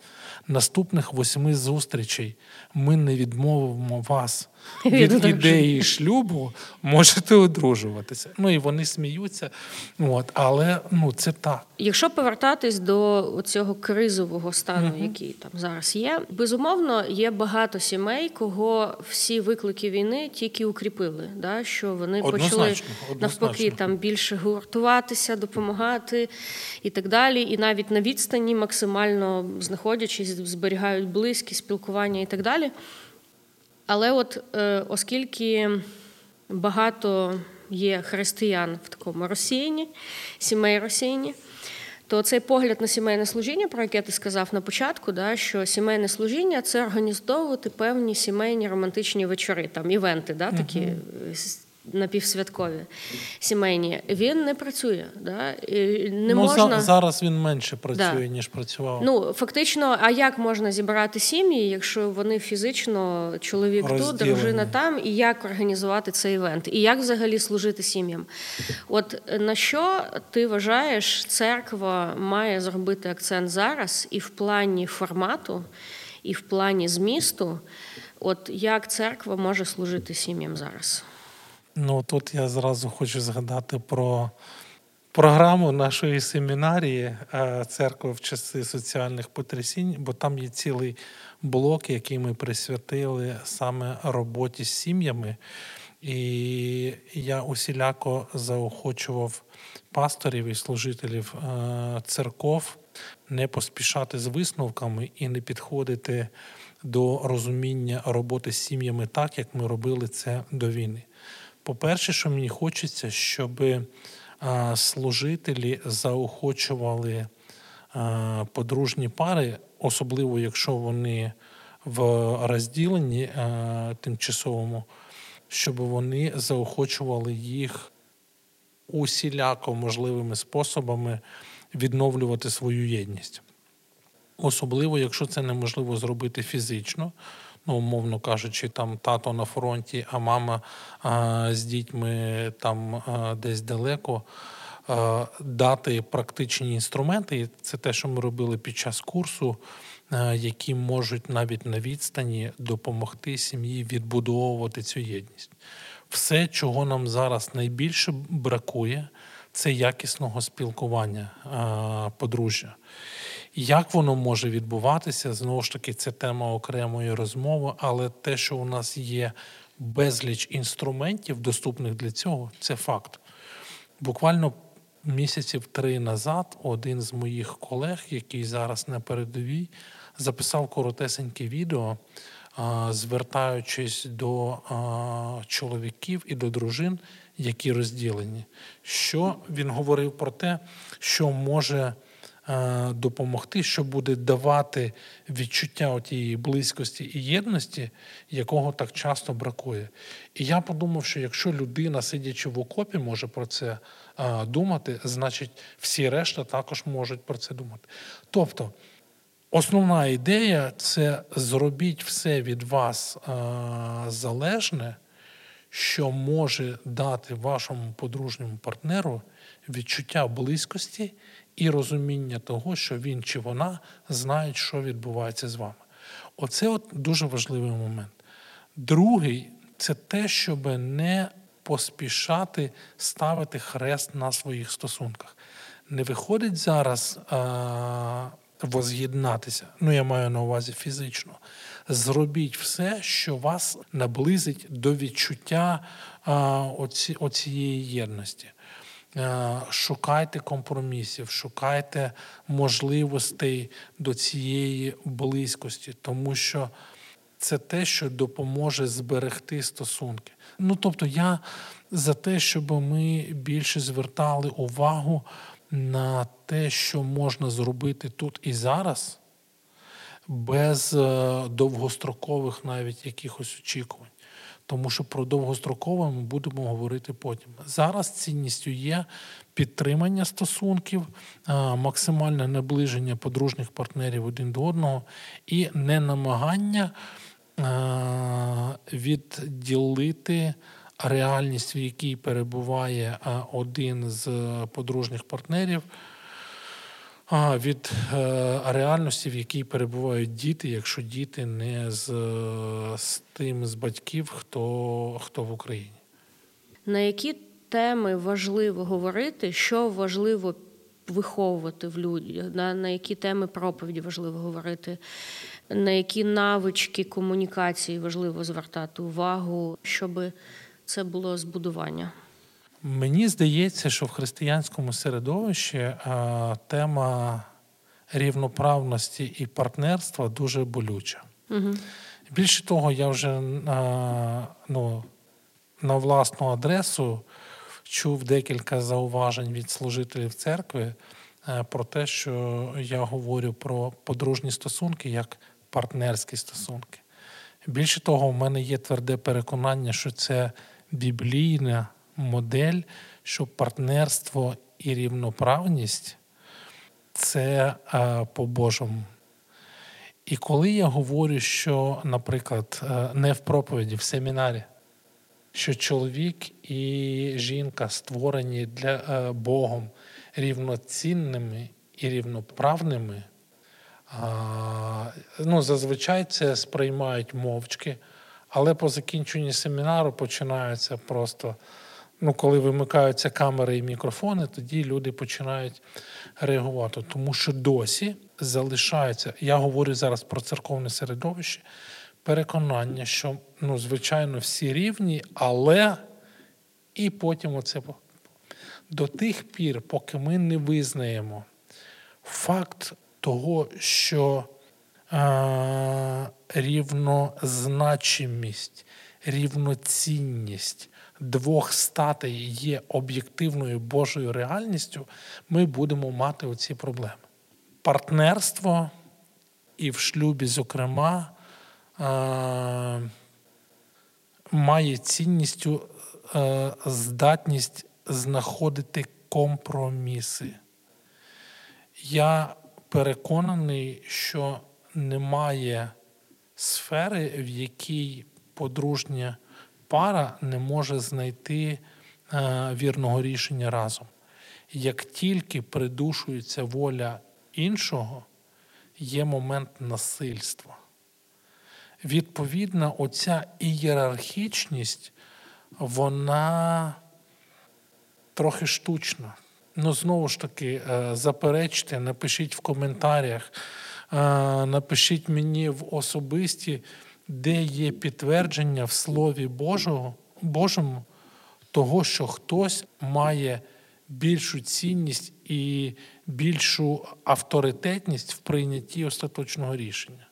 наступних восьми зустрічей ми не відмовимо вас Від ідеї шлюбу, можете одружуватися. Ну і вони сміються. От, але ну це так. Якщо повертатись до цього кризового стану, який там зараз є, безумовно, є багато сімей, кого всі виклики війни тільки укріпили. Да? Що вони почали Однозначно, навпаки там більше гуртуватися, допомагати і так далі. І навіть на відстані максимально знаходячись, зберігають близькі спілкування і так далі. Але от е, оскільки багато є християн в такому розсіянні, сімей розсіянні, то цей погляд на сімейне служіння, про яке ти сказав на початку, да, що сімейне служіння це організовувати певні сімейні романтичні вечори, там івенти, да, такі с- напівсвяткові сімейні. Він не працює. Да, і не ну, можна... за, зараз він менше працює, Да. ніж працював. Ну, фактично, а як можна зібрати сім'ї, якщо вони фізично чоловік тут, дружина там, і як організувати цей івент, і як взагалі служити сім'ям? От е, на що ти вважаєш, церква має зробити акцент зараз і в плані формату, і в плані змісту? От як церква може служити сім'ям зараз? Ну тут я зразу хочу згадати про програму нашої семінарії е, церкви в часи соціальних потрясінь, бо там є цілий блок, який ми присвятили саме роботі з сім'ями. І я усіляко заохочував пасторів і служителів е, церков не поспішати з висновками і не підходити до розуміння роботи з сім'ями так, як ми робили це до війни. По-перше, що мені хочеться, щоб е, служителі заохочували е, подружні пари, особливо якщо вони в розділенні е, тимчасовому, щоб вони заохочували їх усіляко можливими способами відновлювати свою єдність. Особливо, якщо це неможливо зробити фізично, ну, умовно кажучи, там тато на фронті, а мама а, з дітьми там а, десь далеко, дати практичні інструменти, і це те, що ми робили під час курсу, які можуть навіть на відстані допомогти сім'ї відбудовувати цю єдність. Все, чого нам зараз найбільше бракує, це якісного спілкування подружжя. Як воно може відбуватися? Знову ж таки, це тема окремої розмови, але те, що у нас є безліч інструментів, доступних для цього, це факт. Буквально місяців три назад один з моїх колег, який зараз на передовій, записав коротесеньке відео, звертаючись до чоловіків і до дружин, які розділені. Що він говорив про те, що може допомогти, що буде давати відчуття тієї близькості і єдності, якого так часто бракує. І я подумав, що якщо людина, сидячи в окопі, може про це е, думати, значить всі решта також можуть про це думати. Тобто. Основна ідея це зробіть все від вас е, залежне, що може дати вашому подружньому партнеру відчуття близькості і розуміння того, що він чи вона знають, що відбувається з вами. Оце от дуже важливий момент. Другий це те, щоб не поспішати ставити хрест на своїх стосунках. Не виходить зараз. А, воз'єднатися, ну я маю на увазі фізично. Зробіть все, що вас наблизить до відчуття а, оці, оцієї єдності. А, шукайте компромісів, шукайте можливостей до цієї близькості, тому що це те, що допоможе зберегти стосунки. Ну тобто, я за те, щоб ми більше звертали увагу на те, що можна зробити тут і зараз, без е, довгострокових навіть якихось очікувань. Тому що про довгострокове ми будемо говорити потім. Зараз цінністю є підтримання стосунків, е, максимальне наближення подружніх партнерів один до одного і не намагання е, відділити реальність, в якій перебуває один з подружніх партнерів, від е, реальності, в якій перебувають діти, якщо діти не з, з тим з батьків, хто, хто в Україні. На які теми важливо говорити, що важливо виховувати в людях, на, на які теми проповіді важливо говорити, на які навички комунікації важливо звертати увагу, щоби це було збудування. Мені здається, що в християнському середовищі тема рівноправності і партнерства дуже болюча. Угу. Більше того, я вже ну, на власну адресу чув декілька зауважень від служителів церкви про те, що я говорю про подружні стосунки як партнерські стосунки. Більше того, в мене є тверде переконання, що це біблійна модель, що партнерство і рівноправність це е, по-божому. І коли я говорю, що, наприклад, е, не в проповіді, в семінарі, що чоловік і жінка створені для е, Богом рівноцінними і рівноправними, ну, зазвичай це сприймають мовчки. Але по закінченні семінару починаються просто, ну, коли вимикаються камери і мікрофони, тоді люди починають реагувати. Тому що досі залишається, я говорю зараз про церковне середовище, переконання, що, ну, звичайно, всі рівні, але і потім оце до тих пір, поки ми не визнаємо факт того, що рівнозначимість, рівноцінність двох статей є об'єктивною Божою реальністю, ми будемо мати оці проблеми. Партнерство і в шлюбі, зокрема, має цінністю здатність знаходити компроміси. Я переконаний, що немає сфери, в якій подружня пара не може знайти е, вірного рішення разом. Як тільки придушується воля іншого, є момент насильства. Відповідно, оця ієрархічність, вона трохи штучна. Ну, знову ж таки, е, заперечте, напишіть в коментарях. Напишіть мені в особисті, де є підтвердження в Слові Божого, Божому того, що хтось має більшу цінність і більшу авторитетність в прийнятті остаточного рішення.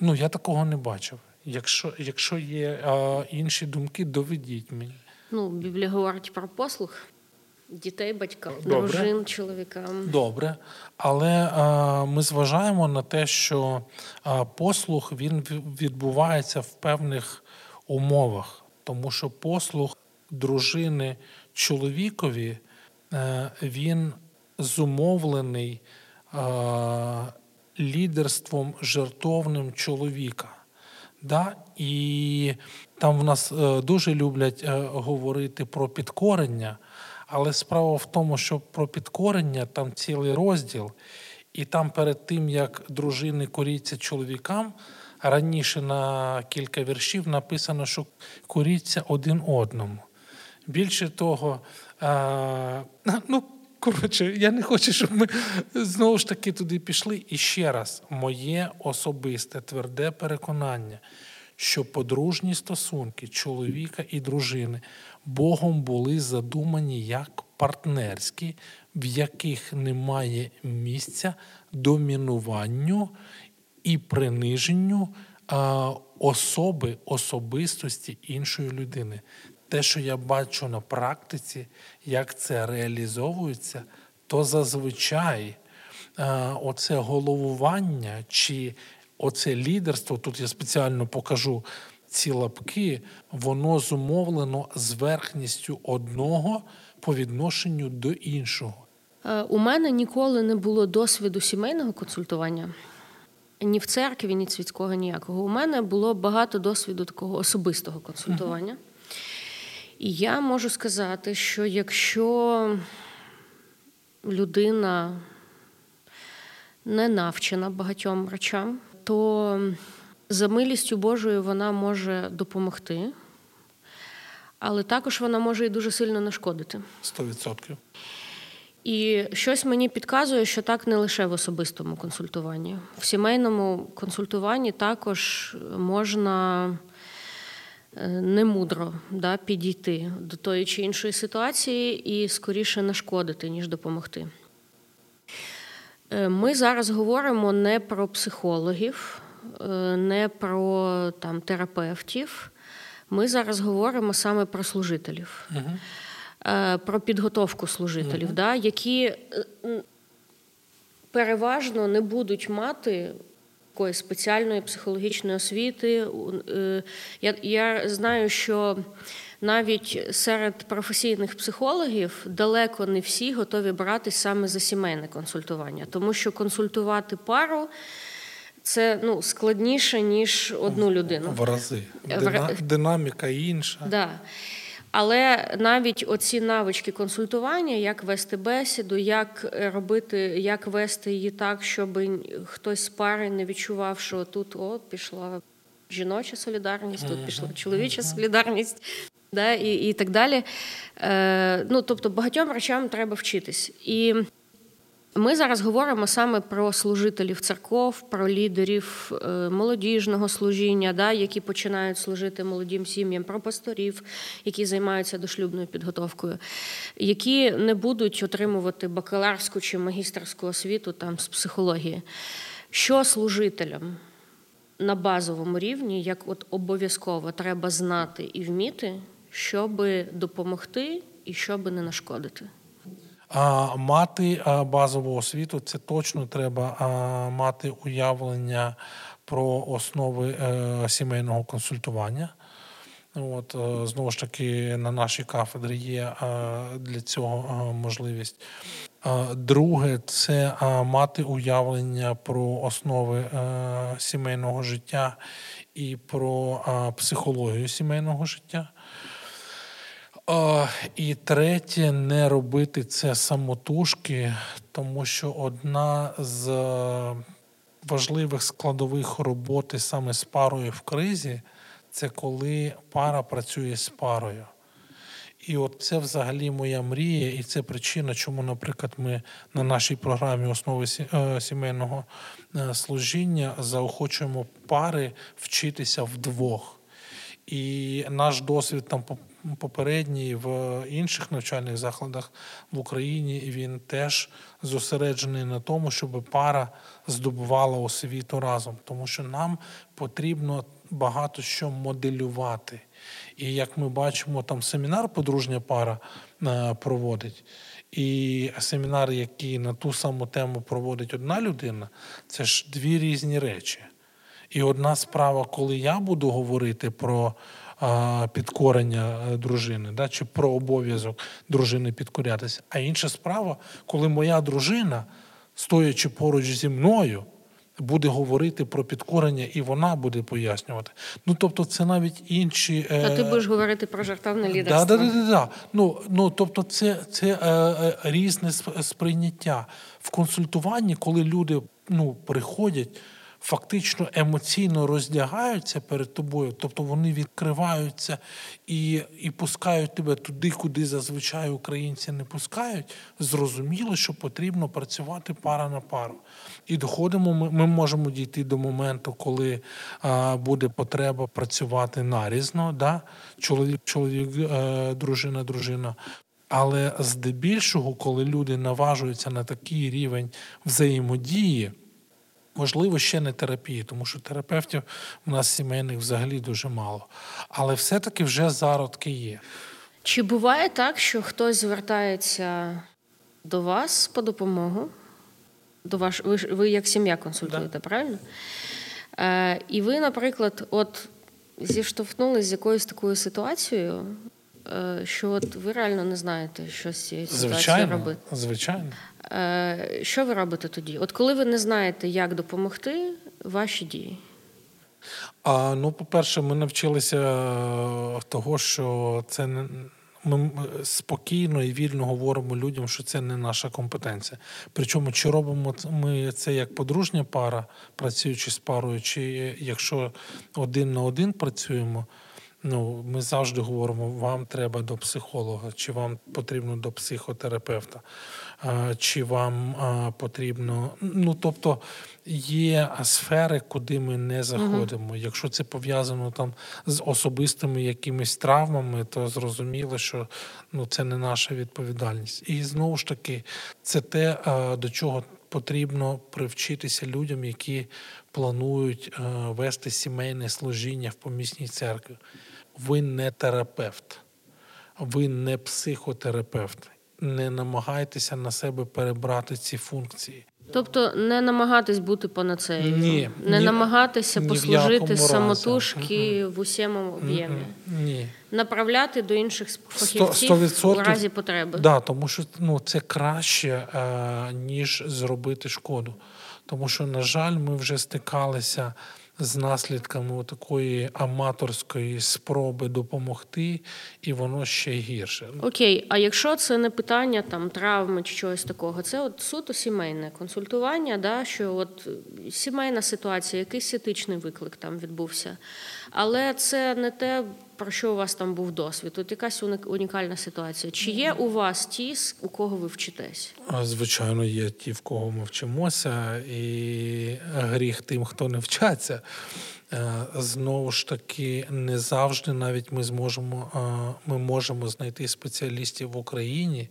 Ну, я такого не бачив. Якщо якщо є а, інші думки, доведіть мені. Ну, Біблія говорить про послух. Дітей, батькам, Добре. дружин, чоловікам. Добре, але е, ми зважаємо на те, що е, послуг він відбувається в певних умовах, тому що послуг дружини чоловікові е, він зумовлений лідерством жертовним чоловіка. Да? І там в нас дуже люблять говорити про підкорення, але справа в тому, що про підкорення там цілий розділ, і там перед тим, як дружини коріться чоловікам, раніше на кілька віршів написано, що коріться один одному. Більше того, е, ну, коротше, я не хочу, щоб ми знову ж таки туди пішли. І ще раз, моє особисте тверде переконання, що подружні стосунки чоловіка і дружини Богом були задумані як партнерські, в яких немає місця домінуванню і приниженню особи, особистості іншої людини. Те, що я бачу на практиці, як це реалізовується, то зазвичай оце головування чи оце лідерство, тут я спеціально покажу ці лапки, воно зумовлено зверхністю одного по відношенню до іншого. Е, У мене ніколи не було досвіду сімейного консультування. Ні в церкві, ні світського ніякого. У мене було багато досвіду такого особистого консультування. І я можу сказати, що якщо людина не навчена багатьом речам, то за милістю Божою вона може допомогти, але також вона може і дуже сильно нашкодити. 100%. І щось мені підказує, що так не лише в особистому консультуванні. В сімейному консультуванні також можна е, немудро да, підійти до тої чи іншої ситуації і скоріше нашкодити, ніж допомогти. Е, Ми зараз говоримо не про психологів, не про там, терапевтів. Ми зараз говоримо саме про служителів е, про підготовку служителів, да, які е, переважно не будуть мати такої спеціальної психологічної освіти. Е, Я, я знаю, що навіть серед професійних психологів далеко не всі готові братись саме за сімейне консультування, тому що консультувати пару це ну, складніше, ніж одну людину. В рази. Дина, динаміка інша. Да. Але навіть оці навички консультування, як вести бесіду, як робити, як вести її так, щоб хтось з пари не відчував, що тут о, пішла жіноча солідарність, тут пішла чоловіча солідарність, да, і, і так далі. Е, ну, тобто багатьом речам треба вчитись. І ми зараз говоримо саме про служителів церков, про лідерів е, молодіжного служіння, да, які починають служити молодим сім'ям, про пасторів, які займаються дошлюбною підготовкою, які не будуть отримувати бакаларську чи магістерську освіту там з психології. Що служителям на базовому рівні, як от обов'язково треба знати і вміти, щоб допомогти і щоб не нашкодити. Мати базову освіту це точно треба мати уявлення про основи е, сімейного консультування. От, е, знову ж таки, на нашій кафедрі є для цього можливість. Друге, це мати уявлення про основи е, сімейного життя і про психологію сімейного життя. І третє, не робити це самотужки, тому що одна з е, важливих складових роботи саме з парою в кризі це коли пара працює з парою. І от це взагалі моя мрія, і це причина, чому, наприклад, ми на нашій програмі основи е, сімейного е, служіння заохочуємо пари вчитися вдвох. І наш досвід там попередній в інших навчальних закладах в Україні він теж зосереджений на тому, щоб пара здобувала освіту разом, тому що нам потрібно багато що моделювати. І як ми бачимо, там семінар подружня пара е, проводить. І семінар, який на ту саму тему проводить одна людина, це ж дві різні речі. І одна справа, коли я буду говорити про підкорення е, дружини, да, чи про обов'язок дружини підкорятися, а інша справа, коли моя дружина, стоячи поруч зі мною, буде говорити про підкорення, і вона буде пояснювати. Ну тобто, це навіть інші. А ти будеш говорити про жартовне лідерство. Да, да, да, да, да. Ну, ну, тобто, це, це е, е, різне сприйняття в консультуванні, коли люди ну, приходять фактично емоційно роздягаються перед тобою, тобто вони відкриваються і і пускають тебе туди, куди зазвичай українці не пускають. Зрозуміло, що потрібно працювати пара на пару. І доходимо, ми, ми можемо дійти до моменту, коли а, буде потреба працювати нарізно, да? чоловік, чоловік, е, дружина, дружина. Але здебільшого, коли люди наважуються на такий рівень взаємодії, Можливо, ще не терапії, тому що терапевтів у нас сімейних взагалі дуже мало. Але все-таки вже зародки є. Чи буває так, що хтось звертається до вас по допомогу? До ваш... Ви ви як сім'я консультуєте, да. правильно? Е, І ви, наприклад, от зіштовхнулися з якоюсь такою ситуацією, що от ви реально не знаєте, що з цією ситуацією робити. Звичайно. Е, що ви робите тоді? От коли ви не знаєте, як допомогти, ваші дії? А, Ну, по-перше, ми навчилися того, що це не. Ми спокійно і вільно говоримо людям, що це не наша компетенція. Причому, чи робимо ми це як подружня пара, працюючи з парою, чи якщо один на один працюємо, Ну, ми завжди говоримо, вам треба до психолога, чи вам потрібно до психотерапевта, чи вам потрібно. Ну, тобто є сфери, куди ми не заходимо. Угу. Якщо це пов'язано там з особистими якимись травмами, то зрозуміло, що ну, це не наша відповідальність. І знову ж таки, це те, до чого потрібно привчитися людям, які планують вести сімейне служіння в помісній церкві ви не терапевт, ви не психотерапевт. Не намагайтеся на себе перебрати ці функції. Тобто не намагатись бути панацеєю, Ні, не ні, намагатися ні послужити самотужки в усьому об'ємі. Ні. Направляти до інших фахівців 100%, у разі потреби. Да, тому що ну, це краще, е, ніж зробити шкоду. Тому що, на жаль, ми вже стикалися з наслідками такої аматорської спроби допомогти, і воно ще гірше. Окей, а якщо це не питання там травми чи чогось такого, це от суто сімейне консультування, да, що от сімейна ситуація, якийсь етичний виклик там відбувся. Але це не те, про що у вас там був досвід. От якась унікальна ситуація. Чи є у вас ті, у кого ви вчитесь? Звичайно, є ті, в кого ми вчимося, і гріх тим, хто не вчаться. Е, знову ж таки, не завжди навіть ми зможемо ми можемо знайти спеціалістів в Україні.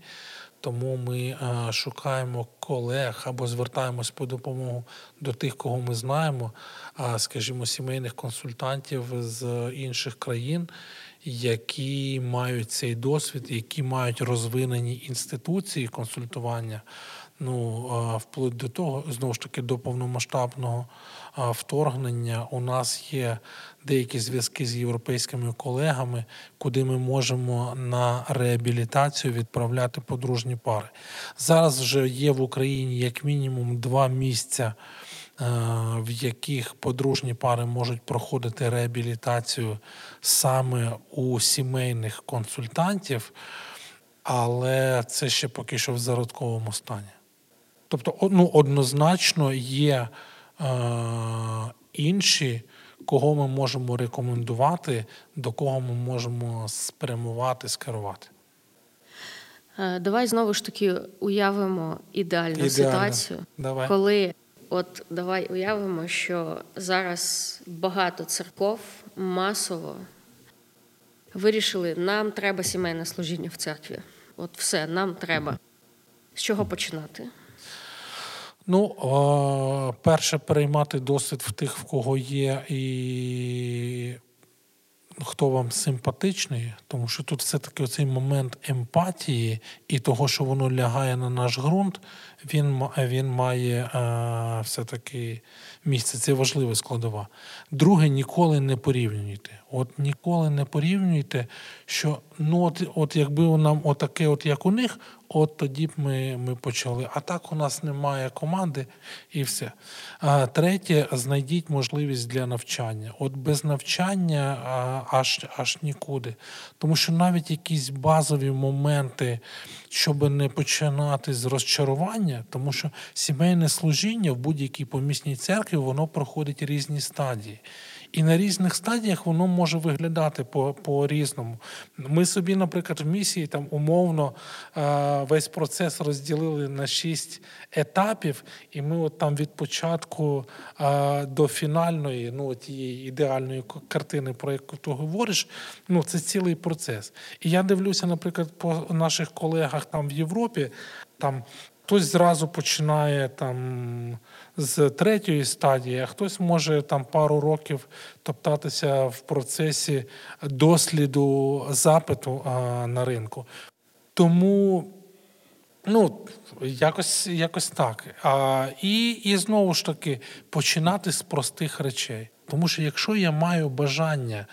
Тому ми шукаємо колег або звертаємось по допомогу до тих, кого ми знаємо, скажімо, сімейних консультантів з інших країн, які мають цей досвід, які мають розвинені інституції консультування. Ну, вплоть до того, знову ж таки, до повномасштабного вторгнення у нас є деякі зв'язки з європейськими колегами, куди ми можемо на реабілітацію відправляти подружні пари. Зараз вже є в Україні як мінімум два місця. В яких подружні пари можуть проходити реабілітацію саме у сімейних консультантів, але це ще поки що в зародковому стані. Тобто, ну, однозначно є інші, кого ми можемо рекомендувати, до кого ми можемо спрямувати, скерувати. Е, давай знову ж таки уявимо ідеальну Ідеально. ситуацію, давай. коли от давай уявимо, що зараз багато церков масово вирішили, нам треба сімейне служіння в церкві. От все, нам треба. З чого починати? Ну, перше, переймати досвід в тих, в кого є, і хто вам симпатичний, тому що тут все-таки цей момент емпатії і того, що воно лягає на наш ґрунт, він він має все-таки місце. Це важлива складова. Друге, ніколи не порівнюйте. От ніколи не порівнюйте, що ну от, от якби нам отаке, от як у них, от тоді б ми ми почали. А так у нас немає команди і все. А Третє, знайдіть можливість для навчання. От без навчання а, аж аж нікуди. Тому що навіть якісь базові моменти, щоб не починати з розчарування, тому що сімейне служіння в будь-якій помісній церкві воно проходить різні стадії. І на різних стадіях воно може виглядати по по різному. Ми собі, наприклад, в місії там умовно весь процес розділили на шість етапів, і ми от там від початку до фінальної, ну тієї ідеальної картини, про яку ти говориш, ну це цілий процес. І я дивлюся, наприклад, по наших колегах там в Європі, там хтось зразу починає там з третьої стадії, а хтось може там пару років топтатися в процесі досліду запиту а, на ринку. Тому ну, якось якось так. А, І і знову ж таки починати з простих речей. Тому що якщо я маю бажання.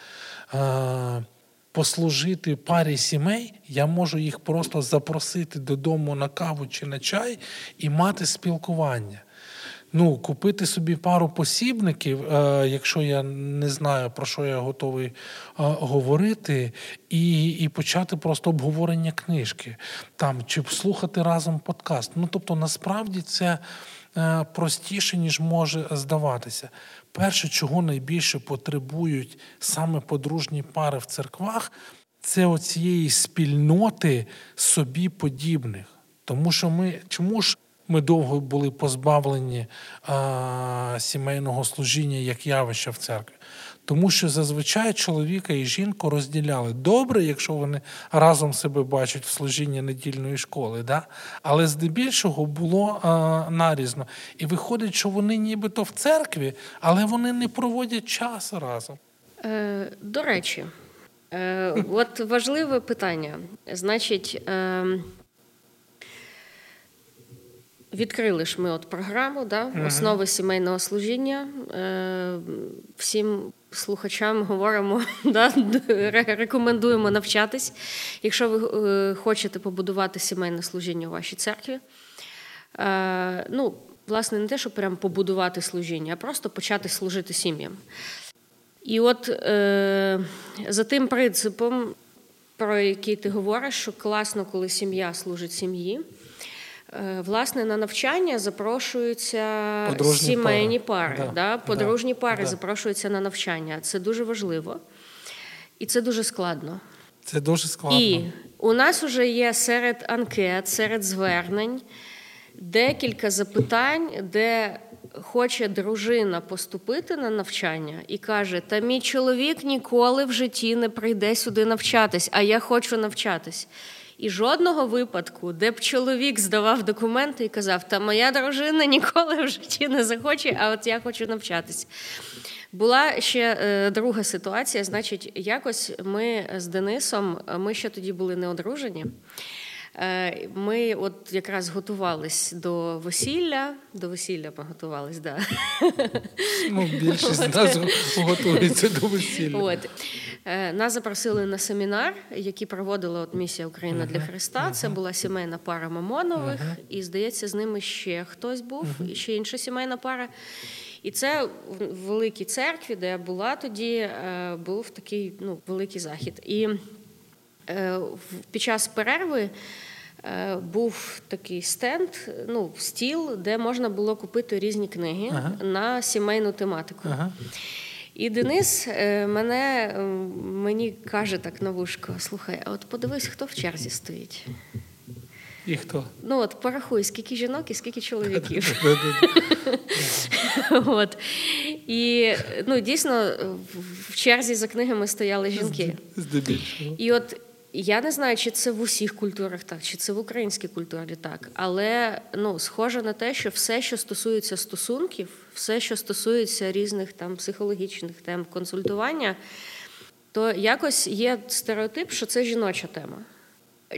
А, Послужити парі сімей, я можу їх просто запросити додому на каву чи на чай і мати спілкування ну, купити собі пару посібників, е, якщо я не знаю, про що я готовий е, говорити, і і почати просто обговорення книжки, там, чи слухати разом подкаст. Ну, тобто, насправді це е, простіше, ніж може здаватися. Перше, чого найбільше потребують саме подружні пари в церквах, це оцієї спільноти собі подібних. Тому що ми чому ж ми довго були позбавлені а, сімейного служіння як явища в церкві. Тому що зазвичай чоловіка і жінку розділяли добре, якщо вони разом себе бачать в служінні недільної школи, да? але здебільшого було а, нарізно. І виходить, що вони нібито в церкві, але вони не проводять час разом. Е, До речі, е, от важливе питання. Значить, е, Відкрили ж ми от програму, да, основи сімейного служіння. Е, Всім слухачам говоримо, да, рекомендуємо навчатись, якщо ви е, хочете побудувати сімейне служіння у вашій церкві. Е, Ну, власне, не те, щоб прям побудувати служіння, а просто почати служити сім'ям. І от е, за тим принципом, про який ти говориш, що класно, коли сім'я служить сім'ї. Е, власне, на навчання запрошуються подружні сімейні пари. пари да. Да? Подружні да. пари да. запрошуються на навчання. Це дуже важливо і це дуже складно. Це дуже складно. І у нас вже є серед анкет, серед звернень декілька запитань, де хоче дружина поступити на навчання і каже: Та мій чоловік ніколи в житті не прийде сюди навчатись, а я хочу навчатись. І жодного випадку, де б чоловік здавав документи і казав, та моя дружина ніколи в житті не захоче, а от я хочу навчатись. Була ще е, друга ситуація. Значить, якось ми з Денисом, ми ще тоді були не одружені. Е, ми от якраз готувались до весілля. До весілля ми готувались, да. Ну, Більшість з нас готується до весілля. От. Е, нас запросили на семінар, який проводила от місія Україна uh-huh. для Христа. Це була сімейна пара Мамонових, uh-huh. і здається, з ними ще хтось був, і ще інша сімейна пара. І це в великій церкві, де я була тоді, е, був такий ну, великий захід. І під час перерви. Е, був такий стенд, ну, стіл, де можна було купити різні книги ага. на сімейну тематику. Ага. І Денис е, мене мені каже так на вушко: слухай, а от подивись, хто в черзі стоїть. І хто? Ну от порахуй, скільки жінок і скільки чоловіків. От. І ну, дійсно в черзі за книгами стояли жінки. Здебільшого. І от Я не знаю, чи це в усіх культурах так, чи це в українській культурі так. Але ну, схоже на те, що все, що стосується стосунків, все, що стосується різних там психологічних тем консультування, то якось є стереотип, що це жіноча тема.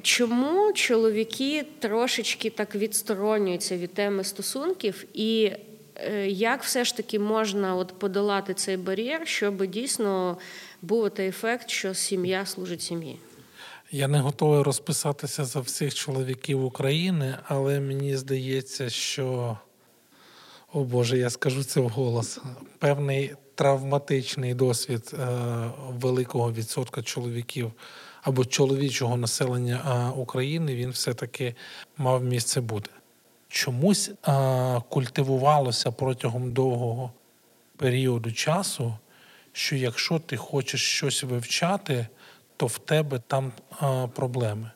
Чому чоловіки трошечки так відсторонюються від теми стосунків, і е, як все ж таки можна от подолати цей бар'єр, щоб дійсно був той ефект, що сім'я служить сім'ї? Я не готовий розписатися за всіх чоловіків України, але мені здається, що, о Боже, я скажу це вголос, певний травматичний досвід е, великого відсотка чоловіків або чоловічого населення е, України він все-таки мав місце бути. Чомусь е, культивувалося протягом довгого періоду часу, що якщо ти хочеш щось вивчати, то в тебе там проблеми.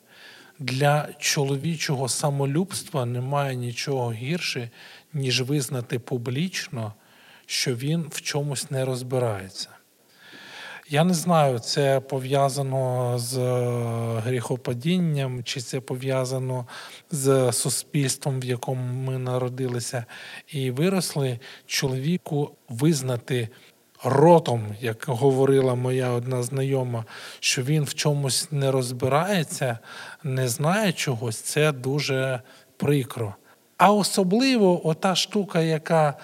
Для чоловічого самолюбства немає нічого гірше, ніж визнати публічно, що він в чомусь не розбирається. Я не знаю, це пов'язано з гріхопадінням, чи це пов'язано з суспільством, в якому ми народилися і виросли. Чоловіку визнати ротом, як говорила моя одна знайома, що він в чомусь не розбирається, не знає чогось, це дуже прикро. А особливо ота штука, яка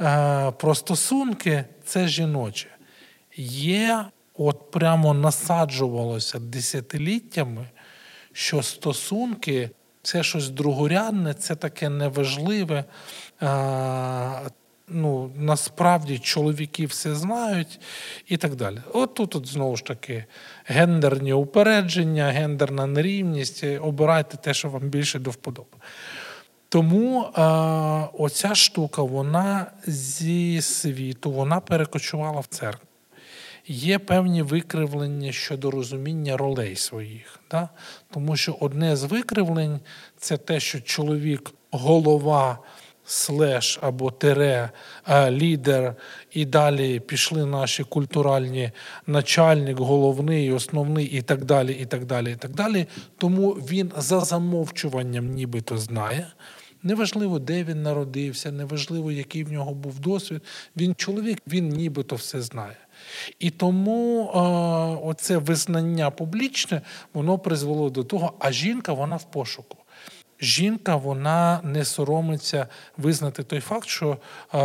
е, про стосунки, це жіноче. Є, от прямо насаджувалося десятиліттями, що стосунки це щось другорядне, це таке неважливе. Е, ну, насправді чоловіки все знають і так далі. От тут от, знову ж таки гендерні упередження, гендерна нерівність. Обирайте те, що вам більше до вподоби. Тому е, оця штука, вона зі світу, вона перекочувала в церкву. Є певні викривлення щодо розуміння ролей своїх. Да? Тому що одне з викривлень це те, що чоловік голова слеш або тире лідер, і далі пішли наші культуральні начальник, головний, основний і так далі. і так далі, і так далі. Тому він за замовчуванням нібито знає. Неважливо, де він народився, неважливо, який в нього був досвід. Він чоловік, він нібито все знає. І тому е, оце визнання публічне, воно призвело до того, а жінка вона в пошуку жінка вона не соромиться визнати той факт, що е,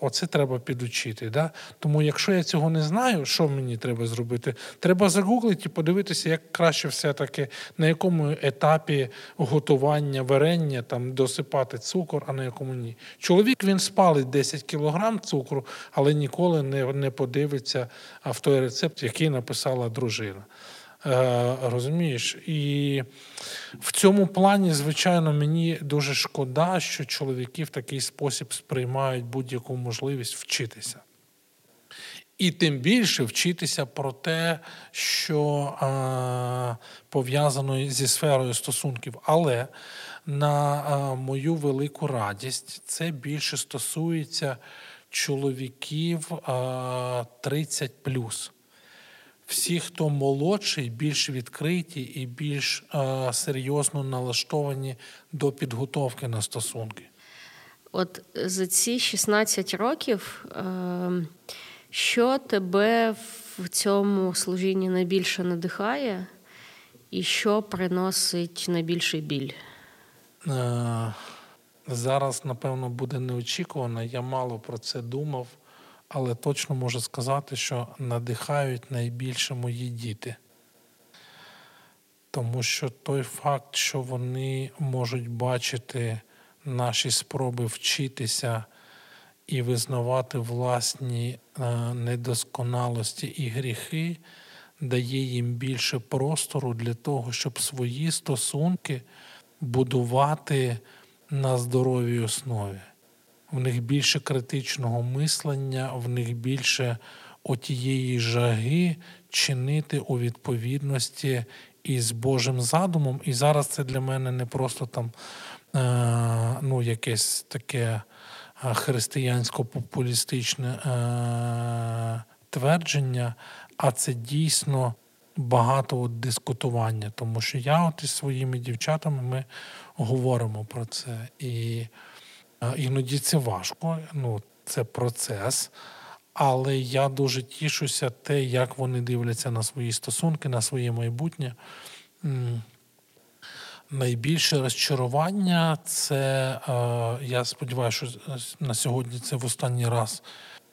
оце треба підучити. Да? Тому, якщо я цього не знаю, що мені треба зробити? Треба загуглити і подивитися, як краще все-таки на якому етапі готування варення там досипати цукор, а на якому ні. Чоловік він спалить 10 кілограм цукру, але ніколи не, не подивиться в той рецепт, який написала дружина. Е, розумієш? І в цьому плані, звичайно, мені дуже шкода, що чоловіки в такий спосіб сприймають будь-яку можливість вчитися. І тим більше вчитися про те, що а, пов'язано зі сферою стосунків. Але на а, мою велику радість це більше стосується чоловіків а, 30 всі, хто молодший, більш відкриті і більш е, серйозно налаштовані до підготовки на стосунки. От за ці 16 років, е, що тебе в цьому служінні найбільше надихає, і що приносить найбільший біль? Е, зараз, напевно, буде неочікувано. Я мало про це думав але точно можу сказати, що надихають найбільше мої діти. Тому що той факт, що вони можуть бачити наші спроби вчитися і визнавати власні е, недосконалості і гріхи, дає їм більше простору для того, щоб свої стосунки будувати на здоровій основі в них більше критичного мислення, в них більше отієї жаги чинити у відповідності із Божим задумом. І зараз це для мене не просто там е, ну, якесь таке е, християнсько-популістичне е, твердження, а це дійсно багато от дискутування, тому що я от із своїми дівчатами ми говоримо про це. І іноді це важко, ну, це процес. Але я дуже тішуся те, як вони дивляться на свої стосунки, на своє майбутнє. Найбільше розчарування це, я сподіваюся, що на сьогодні це в останній раз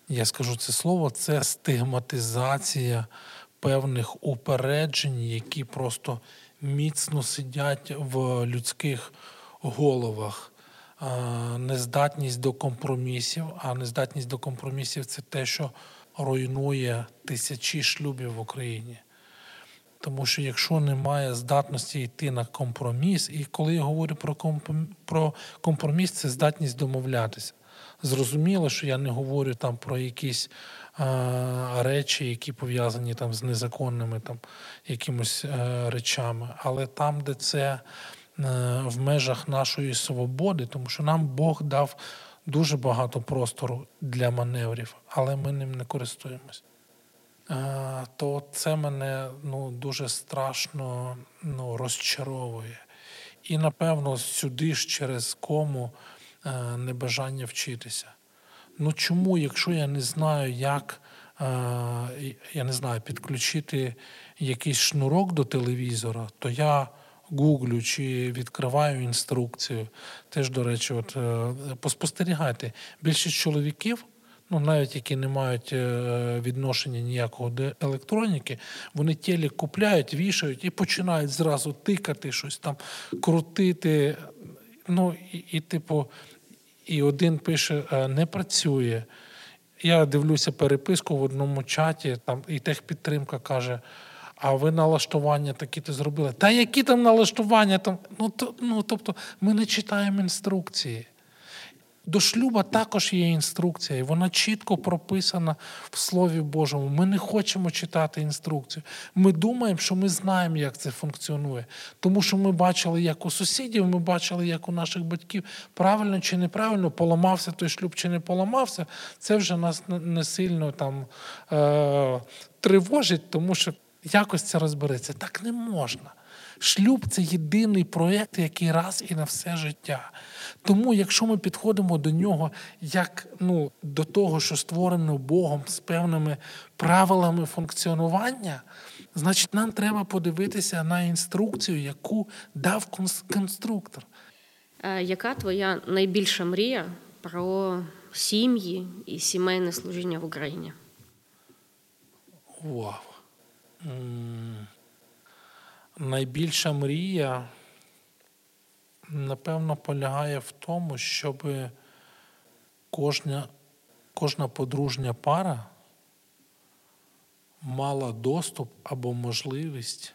я скажу це слово, це стигматизація певних упереджень, які просто міцно сидять в людських головах. Нездатність до компромісів, а нездатність до компромісів це те, що руйнує тисячі шлюбів в Україні. Тому що якщо немає здатності йти на компроміс, і коли я говорю про компроміс, це здатність домовлятися. Зрозуміло, що я не говорю там про якісь а, речі, які пов'язані там з незаконними там якимось е, речами, але там, де це е, в межах нашої свободи, тому що нам Бог дав дуже багато простору для маневрів, але ми ним не користуємось. То це мене ну, дуже страшно ну, розчаровує. І напевно сюди ж через кому Е, небажання вчитися. Ну чому, якщо я не знаю, як е, я не знаю, підключити якийсь шнурок до телевізора, то я гуглю чи відкриваю інструкцію. Теж, до речі, от е, поспостерігайте. Більшість чоловіків. Ну, навіть які не мають відношення ніякого до електроніки, вони тілі купляють, вішають і починають зразу тикати щось там, крутити. Ну і, і типу, і один пише: «Е, не працює. Я дивлюся переписку в одному чаті, там і техпідтримка каже: а ви налаштування такі-то зробили? Та які там налаштування? Там? Ну, то, ну, Тобто ми не читаємо інструкції. До шлюба також є інструкція, і вона чітко прописана в Слові Божому. Ми не хочемо читати інструкцію. Ми думаємо, що ми знаємо, як це функціонує. Тому що ми бачили, як у сусідів, ми бачили, як у наших батьків правильно чи неправильно поламався той шлюб чи не поламався. Це вже нас не сильно там е- тривожить, тому що якось це розбереться. Так не можна. Шлюб це єдиний проєкт, який раз і на все життя. Тому, якщо ми підходимо до нього як ну, до того, що створено Богом з певними правилами функціонування, значить нам треба подивитися на інструкцію, яку дав конструктор. Е, яка твоя найбільша мрія про сім'ї і сімейне служіння в Україні? Вау найбільша мрія, напевно, полягає в тому, щоб кожна, кожна подружня пара мала доступ або можливість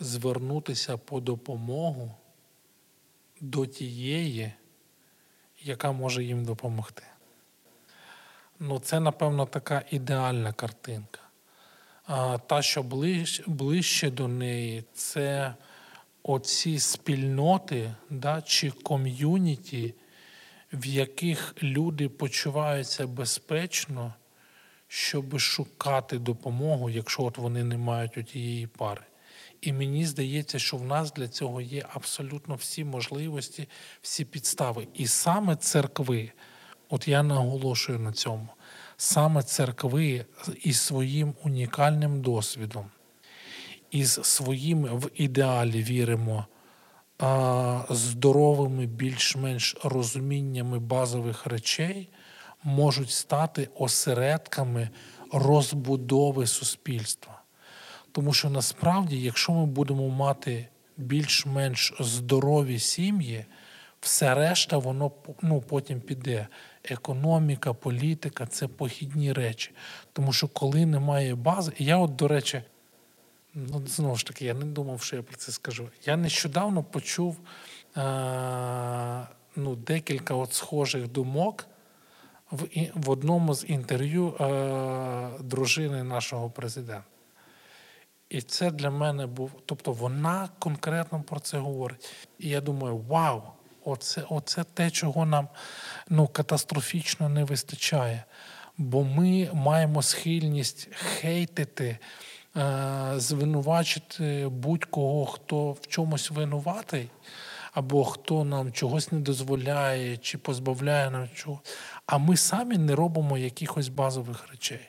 звернутися по допомогу до тієї, яка може їм допомогти. Ну, це, напевно, така ідеальна картинка. Та, що ближче, ближче до неї, це оці спільноти да, чи ком'юніті, в яких люди почуваються безпечно, щоб шукати допомогу, якщо от вони не мають тієї пари. І мені здається, що в нас для цього є абсолютно всі можливості, всі підстави. І саме церкви, от я наголошую на цьому саме церкви із своїм унікальним досвідом, із своїм в ідеалі віримо, здоровими, більш-менш розуміннями базових речей можуть стати осередками розбудови суспільства. Тому що насправді, якщо ми будемо мати більш-менш здорові сім'ї, все решта, воно ну, потім піде економіка, політика це похідні речі. Тому що коли немає бази, я, от, до речі, ну, знову ж таки, я не думав, що я про це скажу. Я нещодавно почув е- ну, декілька от схожих думок в в одному з інтерв'ю е- дружини нашого президента. І це для мене був, тобто вона конкретно про це говорить. І я думаю, вау! Оце, оце те, чого нам ну, катастрофічно не вистачає. Бо ми маємо схильність хейтити е, звинувачити будь-кого, хто в чомусь винуватий, або хто нам чогось не дозволяє чи позбавляє нам чогось, а ми самі не робимо якихось базових речей.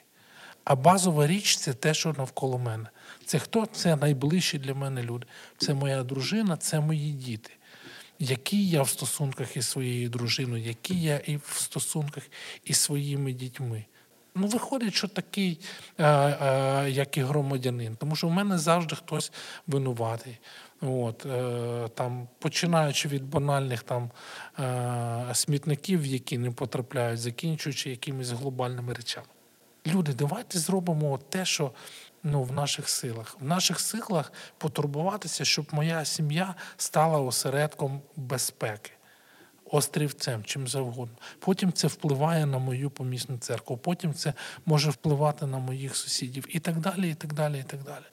А базова річ це те, що навколо мене. Це хто? Це найближчі для мене люди. Це моя дружина, це мої діти. Який я в стосунках із своєю дружиною, який я і в стосунках із своїми дітьми. Ну, виходить, що такий, е, е, як і громадянин, тому що в мене завжди хтось винуватий. От, е, там, починаючи від банальних там, смітників, які не потрапляють, закінчуючи якимись глобальними речами. Люди, давайте зробимо те, що ну, в наших силах. В наших силах потурбуватися, щоб моя сім'я стала осередком безпеки, острівцем, чим завгодно. Потім це впливає на мою помісну церкву, потім це може впливати на моїх сусідів і так далі, і так далі, і так далі.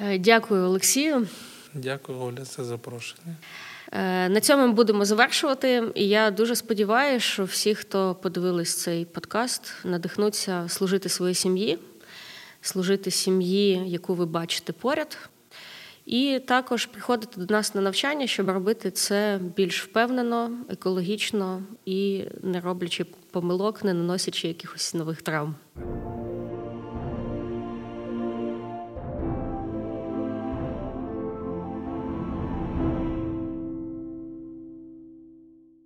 Е, Дякую, Олексію. Дякую, Оля, за запрошення. Е, На цьому ми будемо завершувати. І я дуже сподіваюся, що всі, хто подивились цей подкаст, надихнуться служити своїй сім'ї, служити сім'ї, яку ви бачите поряд. І також приходити до нас на навчання, щоб робити це більш впевнено, екологічно і не роблячи помилок, не наносячи якихось нових травм.